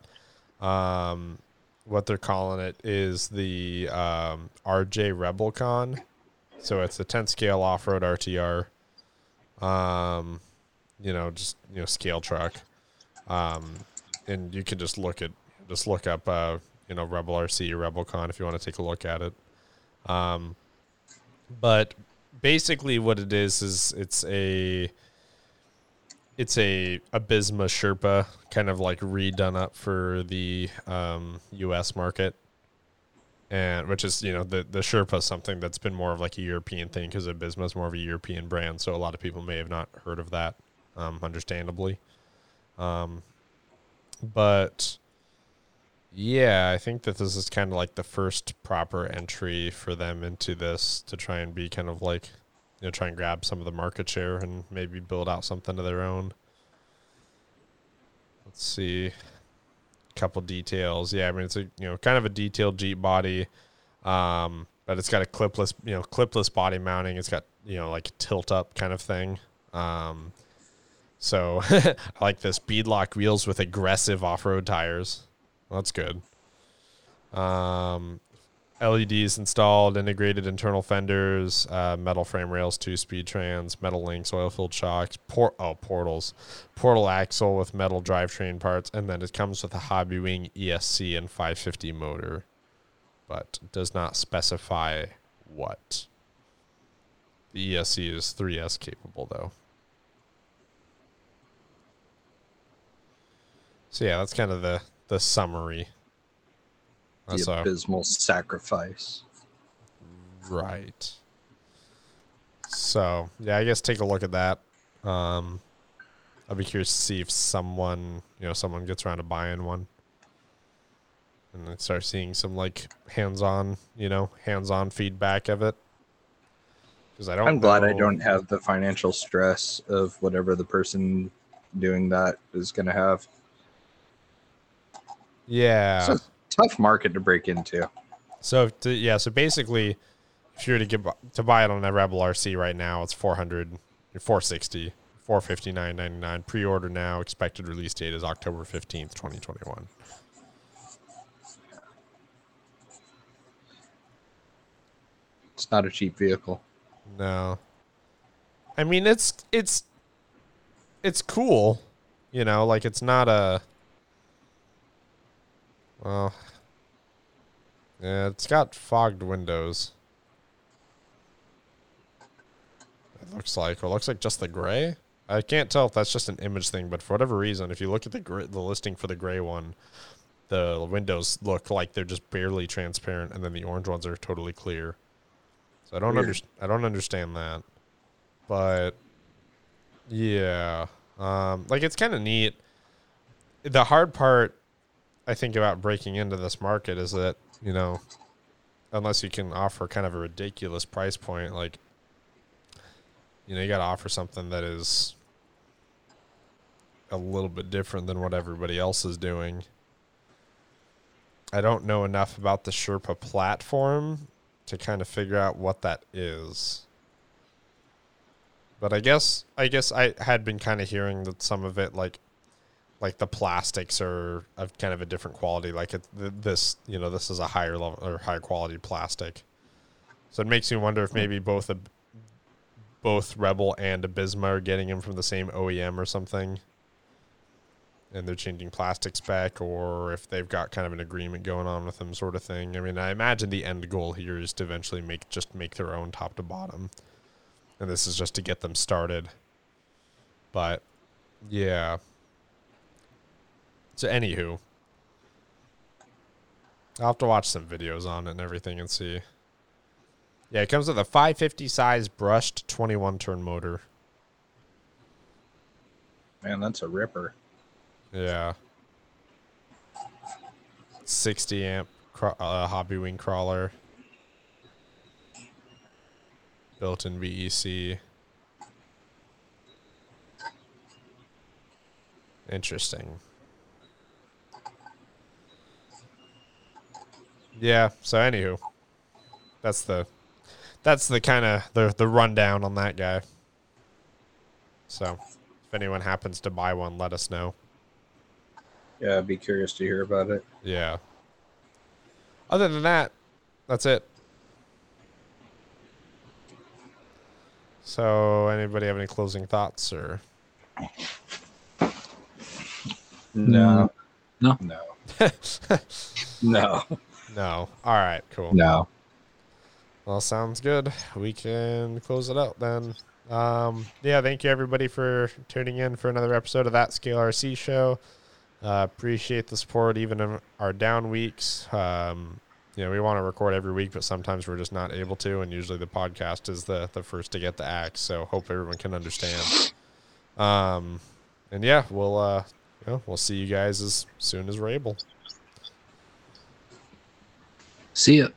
um what they're calling it is the um RJ Rebelcon. So it's a 10 scale off-road RTR. Um you know, just you know, scale truck. Um and you can just look at just look up uh you know Rebel RC or Rebelcon if you want to take a look at it. Um but basically what it is is it's a it's a Absima Sherpa kind of like redone up for the um, U.S. market, and which is you know the the Sherpa is something that's been more of like a European thing because Absima is more of a European brand, so a lot of people may have not heard of that, um, understandably. Um, but yeah, I think that this is kind of like the first proper entry for them into this to try and be kind of like, you know, try and grab some of the market share and maybe build out something of their own. Let's see. Couple details. Yeah, I mean it's a you know kind of a detailed Jeep body. Um, but it's got a clipless, you know, clipless body mounting. It's got, you know, like a tilt up kind of thing. Um, so (laughs) I like this beadlock wheels with aggressive off-road tires. Well, that's good. Um, LEDs installed, integrated internal fenders, uh, metal frame rails, two speed trans, metal links, oil filled shocks, port oh portals, portal axle with metal drivetrain parts, and then it comes with a Hobbywing ESC and 550 motor, but does not specify what. The ESC is 3S capable though. So yeah, that's kind of the the summary. That's the a- abysmal sacrifice. Right. So yeah, I guess take a look at that. Um, I'll be curious to see if someone, you know, someone gets around to buying one, and then start seeing some like hands-on, you know, hands-on feedback of it. Because I don't. I'm glad I don't have the financial stress of whatever the person doing that is going to have. Yeah. So tough market to break into. So to, yeah, so basically, if you were to get to buy it on a Rebel RC right now, it's 400, 460, 459.99. Pre-order now. Expected release date is October 15th, 2021. It's not a cheap vehicle. No. I mean, it's it's it's cool, you know, like it's not a well, yeah, it's got fogged windows. It looks like, or it looks like just the gray. I can't tell if that's just an image thing, but for whatever reason, if you look at the gr- the listing for the gray one, the windows look like they're just barely transparent, and then the orange ones are totally clear. So I don't understand. I don't understand that, but yeah, um, like it's kind of neat. The hard part, I think, about breaking into this market is that you know, unless you can offer kind of a ridiculous price point, like you know, you got to offer something that is a little bit different than what everybody else is doing. I don't know enough about the Sherpa platform to kind of figure out what that is. But I guess I guess I had been kind of hearing that some of it like like the plastics are of kind of a different quality like it th- this you know this is a higher level or higher quality plastic. So it makes me wonder if maybe both a both Rebel and Absima are getting them from the same OEM or something. And they're changing plastic spec, or if they've got kind of an agreement going on with them, sort of thing. I mean, I imagine the end goal here is to eventually make just make their own top to bottom, and this is just to get them started. But yeah. So anywho, I'll have to watch some videos on it and everything and see. Yeah, it comes with a 550 size brushed 21 turn motor. Man, that's a ripper. Yeah. 60 amp cro- uh, Hobbywing crawler. Built in BEC. Interesting. Yeah, so anywho. That's the that's the kind of the the rundown on that guy. So, if anyone happens to buy one, let us know. Yeah, I'd be curious to hear about it. Yeah. Other than that, that's it. So, anybody have any closing thoughts or? No. No. No. (laughs) no. No. All right, cool. No. Well, sounds good. We can close it out then. Um, yeah, thank you everybody for tuning in for another episode of that Scale RC show. Uh, appreciate the support even in our down weeks. Um, you know, we want to record every week, but sometimes we're just not able to, and usually the podcast is the the first to get the axe. So hope everyone can understand. Um, and yeah, we'll uh, you know, we'll see you guys as soon as we're able. See ya.